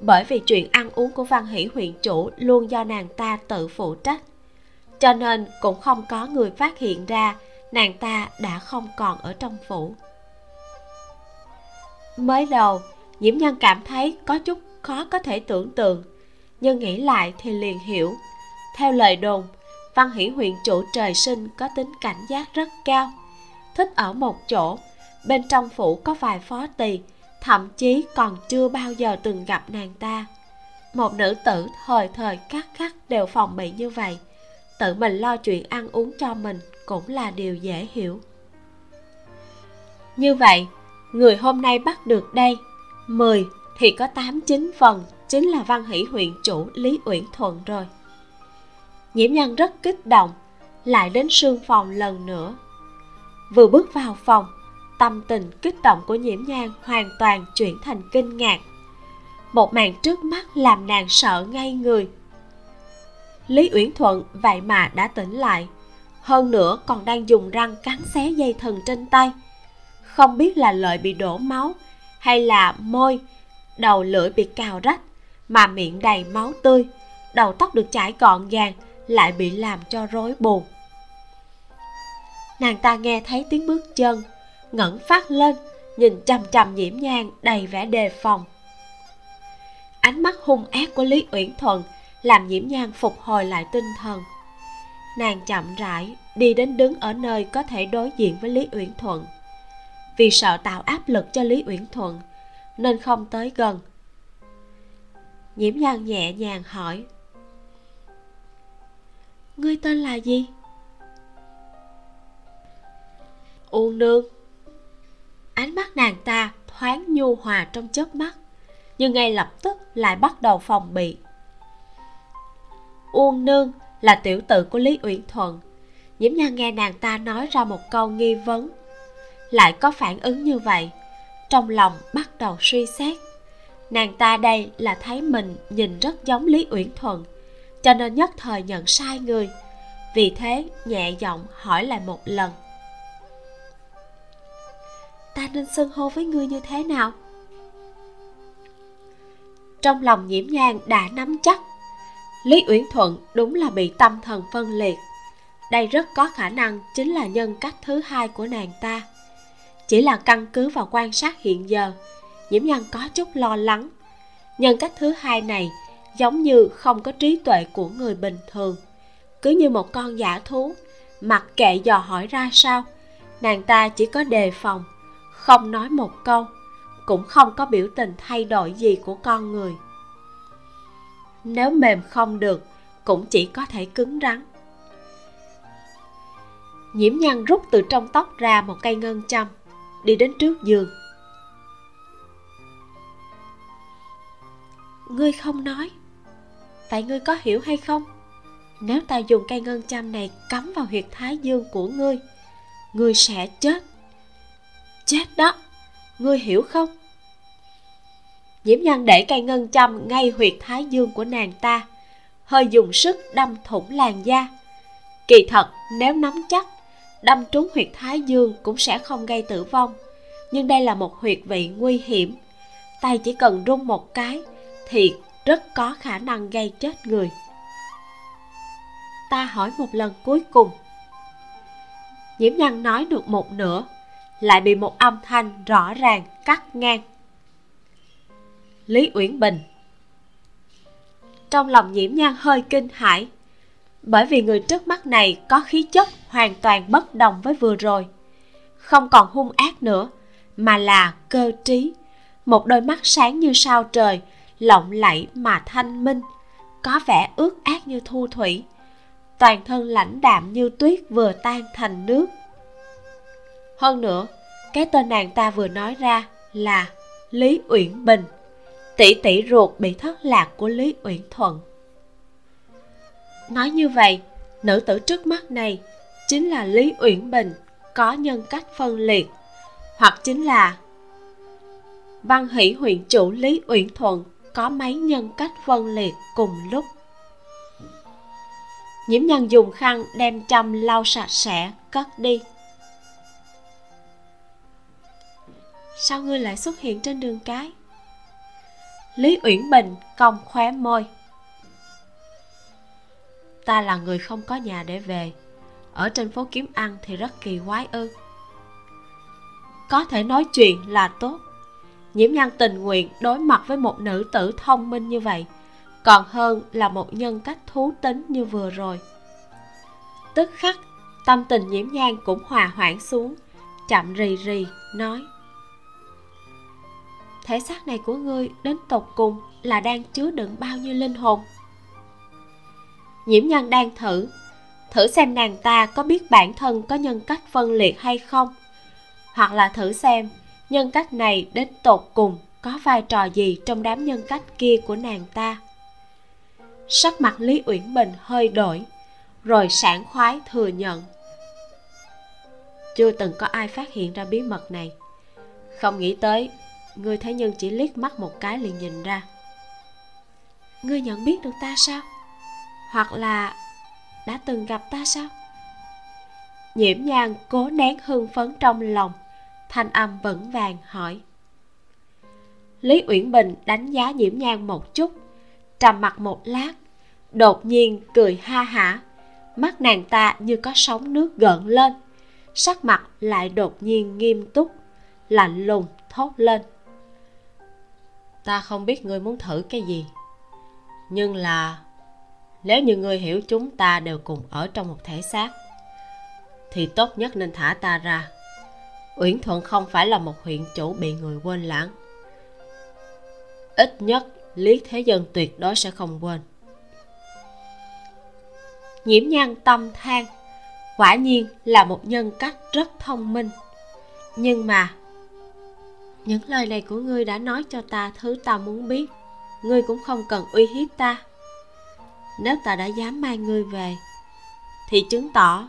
Bởi vì chuyện ăn uống của văn hỷ huyện chủ Luôn do nàng ta tự phụ trách, cho nên cũng không có người phát hiện ra nàng ta đã không còn ở trong phủ. Mới đầu nhiễm nhân cảm thấy có chút khó có thể tưởng tượng nhưng nghĩ lại thì liền hiểu. Theo lời đồn, văn hỷ huyện chủ trời sinh có tính cảnh giác rất cao. Thích ở một chỗ, bên trong phủ có vài phó tỳ, thậm chí còn chưa bao giờ từng gặp nàng ta. Một nữ tử thời thời khắc khắc đều phòng bị như vậy, tự mình lo chuyện ăn uống cho mình cũng là điều dễ hiểu. Như vậy, người hôm nay bắt được đây 10 thì có 8 9 phần chính là văn hỷ huyện chủ Lý Uyển Thuận rồi. Nhiễm nhân rất kích động, lại đến sương phòng lần nữa. Vừa bước vào phòng, tâm tình kích động của nhiễm nhan hoàn toàn chuyển thành kinh ngạc. Một màn trước mắt làm nàng sợ ngay người. Lý uyển thuận vậy mà đã tỉnh lại, hơn nữa còn đang dùng răng cắn xé dây thần trên tay. Không biết là lợi bị đổ máu hay là môi, đầu lưỡi bị cào rách mà miệng đầy máu tươi, đầu tóc được chải gọn gàng, lại bị làm cho rối bù. Nàng ta nghe thấy tiếng bước chân, ngẩng phát lên, nhìn chằm chằm nhiễm nhang đầy vẻ đề phòng. Ánh mắt hung ác của lý uyển thuận làm nhiễm nhang phục hồi lại tinh thần. Nàng chậm rãi đi đến đứng ở nơi có thể đối diện với lý uyển thuận. Vì sợ tạo áp lực cho lý uyển thuận, nên không tới gần nhiễm nhan nhẹ nhàng hỏi. Ngươi tên là gì? U nương. Ánh mắt nàng ta thoáng nhu hòa trong chớp mắt nhưng ngay lập tức lại bắt đầu phòng bị. Uông nương là tiểu tử của lý uyển thuận. Nhiễm nhan nghe nàng ta nói ra một câu nghi vấn lại có phản ứng như vậy trong lòng bắt đầu suy xét nàng ta đây là thấy mình nhìn rất giống lý uyển thuận, cho nên nhất thời nhận sai người. Vì thế nhẹ giọng hỏi lại một lần. Ta nên xưng hô với ngươi như thế nào? Trong lòng nhiễm nhang đã nắm chắc, lý uyển thuận đúng là bị tâm thần phân liệt. Đây rất có khả năng chính là nhân cách thứ hai của nàng ta. Chỉ là căn cứ vào quan sát hiện giờ nhiễm nhân có chút lo lắng. Nhân cách thứ hai này giống như không có trí tuệ của người bình thường. Cứ như một con giả thú, mặc kệ dò hỏi ra sao, nàng ta chỉ có đề phòng, không nói một câu, cũng không có biểu tình thay đổi gì của con người. Nếu mềm không được, cũng chỉ có thể cứng rắn. Nhiễm nhân rút từ trong tóc ra một cây ngân châm, đi đến trước giường. Ngươi không nói. Vậy ngươi có hiểu hay không? Nếu ta dùng cây ngân châm này cắm vào huyệt thái dương của ngươi ngươi sẽ chết. Chết đó, ngươi hiểu không? Nhiễm nhân để cây ngân châm ngay huyệt thái dương của nàng ta, hơi dùng sức đâm thủng làn da. Kỳ thật, nếu nắm chắc, đâm trúng huyệt thái dương cũng sẽ không gây tử vong. Nhưng đây là một huyệt vị nguy hiểm. Tay chỉ cần rung một cái thì rất có khả năng gây chết người. Ta hỏi một lần cuối cùng. Nhiễm Nhan nói được một nửa, lại bị một âm thanh rõ ràng cắt ngang. Lý uyển bình. Trong lòng nhiễm nhan hơi kinh hãi, bởi vì người trước mắt này có khí chất hoàn toàn bất đồng với vừa rồi. Không còn hung ác nữa, mà là cơ trí, một đôi mắt sáng như sao trời lộng lẫy mà thanh minh, có vẻ ướt át như thu thủy. Toàn thân lãnh đạm như tuyết vừa tan thành nước. Hơn nữa, cái tên nàng ta vừa nói ra là lý uyển bình. Tỷ tỷ ruột bị thất lạc của lý uyển thuận. Nói như vậy, nữ tử trước mắt này chính là lý uyển bình, có nhân cách phân liệt, hoặc chính là văn hỷ huyện chủ lý uyển thuận có mấy nhân cách phân liệt cùng lúc. Nhiễm nhân dùng khăn đem châm lau sạch sẽ, cất đi. Sao ngươi lại xuất hiện trên đường cái? Lý uyển bình cong khóe môi. Ta là người không có nhà để về. Ở trên phố kiếm ăn thì rất kỳ quái ư. Có thể nói chuyện là tốt nhiễm nhan tình nguyện đối mặt với một nữ tử thông minh như vậy, còn hơn là một nhân cách thú tính như vừa rồi. Tức khắc, tâm tình nhiễm nhan cũng hòa hoãn xuống, chậm rì rì, nói, thể xác này của ngươi đến tột cùng là đang chứa đựng bao nhiêu linh hồn? Nhiễm nhan đang thử thử xem nàng ta có biết bản thân có nhân cách phân liệt hay không, hoặc là thử xem nhân cách này đến tột cùng có vai trò gì trong đám nhân cách kia của nàng ta? Sắc mặt lý uyển bình hơi đổi, rồi sảng khoái thừa nhận. Chưa từng có ai phát hiện ra bí mật này. Không nghĩ tới ngươi thế nhân chỉ liếc mắt một cái liền nhìn ra. Ngươi nhận biết được ta sao? Hoặc là đã từng gặp ta sao? Nhiễm nhang cố nén hương phấn trong lòng thanh âm vững vàng hỏi. Lý uyển bình đánh giá nhiễm nhang một chút, trầm mặt một lát, đột nhiên cười ha hả. Mắt nàng ta như có sóng nước gợn lên, sắc mặt lại đột nhiên nghiêm túc, lạnh lùng thốt lên. Ta không biết ngươi muốn thử cái gì, nhưng là nếu như ngươi hiểu chúng ta đều cùng ở trong một thể xác, thì tốt nhất nên thả ta ra uyển thuận không phải là một huyện chủ bị người quên lãng. Ít nhất, lý thế dân tuyệt đối sẽ không quên. Nhiễm nhan tâm than, quả nhiên là một nhân cách rất thông minh. Nhưng mà, những lời này của ngươi đã nói cho ta thứ ta muốn biết. Ngươi cũng không cần uy hiếp ta. Nếu ta đã dám mang ngươi về, thì chứng tỏ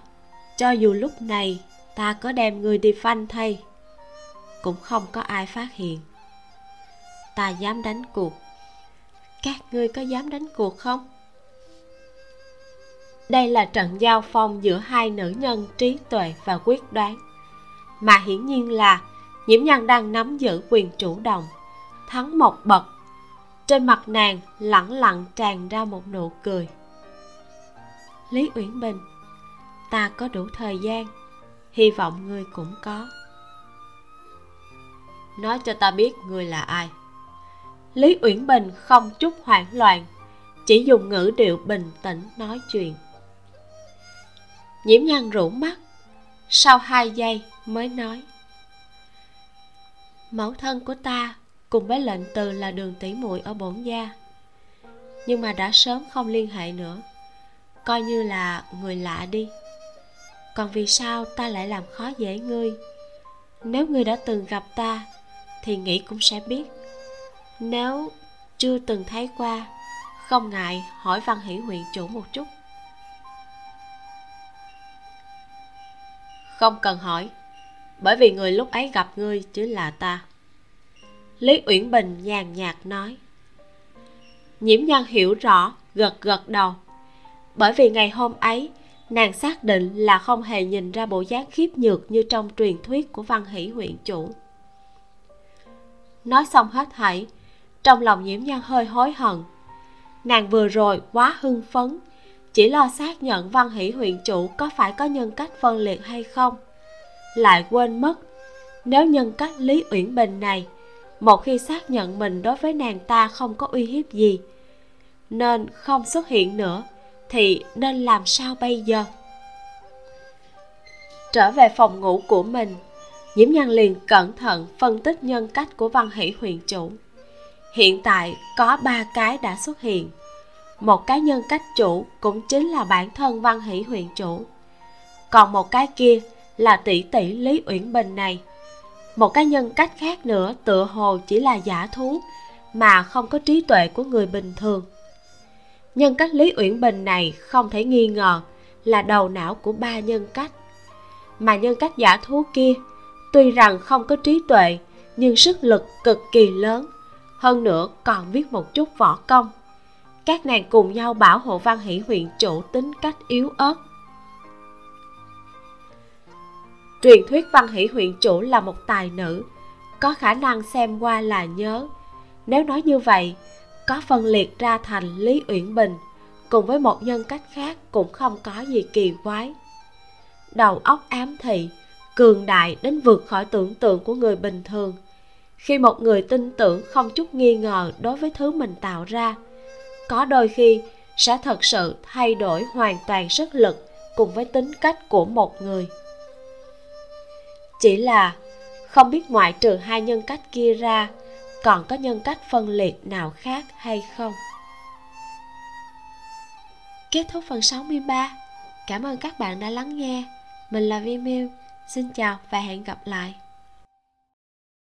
cho dù lúc này ta có đem người đi phanh thay. Cũng không có ai phát hiện. Ta dám đánh cuộc. Các ngươi có dám đánh cuộc không? Đây là trận giao phong giữa hai nữ nhân trí tuệ và quyết đoán. Mà hiển nhiên là, nhiễm nhân đang nắm giữ quyền chủ động, thắng một bậc. Trên mặt nàng lẳng lặng tràn ra một nụ cười. Lý uyển bình, ta có đủ thời gian hy vọng ngươi cũng có. Nói cho ta biết ngươi là ai. Lý uyển bình không chút hoảng loạn, chỉ dùng ngữ điệu bình tĩnh nói chuyện. Nhiễm nhan rũ mắt, sau hai giây mới nói. Mẫu thân của ta cùng với lệnh từ là đường tỷ muội ở bổn gia, nhưng mà đã sớm không liên hệ nữa, coi như là người lạ đi còn vì sao ta lại làm khó dễ ngươi? Nếu ngươi đã từng gặp ta, thì nghĩ cũng sẽ biết. Nếu chưa từng thấy qua, không ngại hỏi văn hỷ huyện chủ một chút. Không cần hỏi, bởi vì người lúc ấy gặp ngươi chứ là ta. Lý uyển bình nhàn nhạt nói. Nhiễm nhan hiểu rõ, gật gật đầu. Bởi vì ngày hôm ấy nàng xác định là không hề nhìn ra bộ dáng khiếp nhược như trong truyền thuyết của văn hỷ huyện chủ. Nói xong hết thảy, trong lòng nhiễm nhan hơi hối hận. Nàng vừa rồi quá hưng phấn, chỉ lo xác nhận văn hỷ huyện chủ có phải có nhân cách phân liệt hay không. Lại quên mất, nếu nhân cách lý uyển bình này, một khi xác nhận mình đối với nàng ta không có uy hiếp gì, nên không xuất hiện nữa thì nên làm sao bây giờ? Trở về phòng ngủ của mình nhiễm nhân liền cẩn thận phân tích nhân cách của văn hỷ huyền chủ. Hiện tại có ba cái đã xuất hiện. Một cái nhân cách chủ cũng chính là bản thân văn hỷ huyền chủ. Còn một cái kia là tỷ tỷ lý uyển bình này. Một cái nhân cách khác nữa tựa hồ chỉ là giả thú mà không có trí tuệ của người bình thường nhân cách lý uyển bình này không thể nghi ngờ là đầu não của ba nhân cách. Mà nhân cách giả thú kia, tuy rằng không có trí tuệ, nhưng sức lực cực kỳ lớn. Hơn nữa còn biết một chút võ công. Các nàng cùng nhau bảo hộ văn hỷ huyện chủ tính cách yếu ớt. Truyền thuyết văn hỷ huyện chủ là một tài nữ, có khả năng xem qua là nhớ. Nếu nói như vậy có phân liệt ra thành lý uyển bình, cùng với một nhân cách khác cũng không có gì kỳ quái. Đầu óc ám thị, cường đại đến vượt khỏi tưởng tượng của người bình thường. Khi một người tin tưởng không chút nghi ngờ đối với thứ mình tạo ra, có đôi khi sẽ thật sự thay đổi hoàn toàn sức lực cùng với tính cách của một người. Chỉ là không biết ngoại trừ hai nhân cách kia ra còn có nhân cách phân liệt nào khác hay không? Kết thúc phần 63 cảm ơn các bạn đã lắng nghe. Mình là Vi Miu. Xin chào và hẹn gặp lại.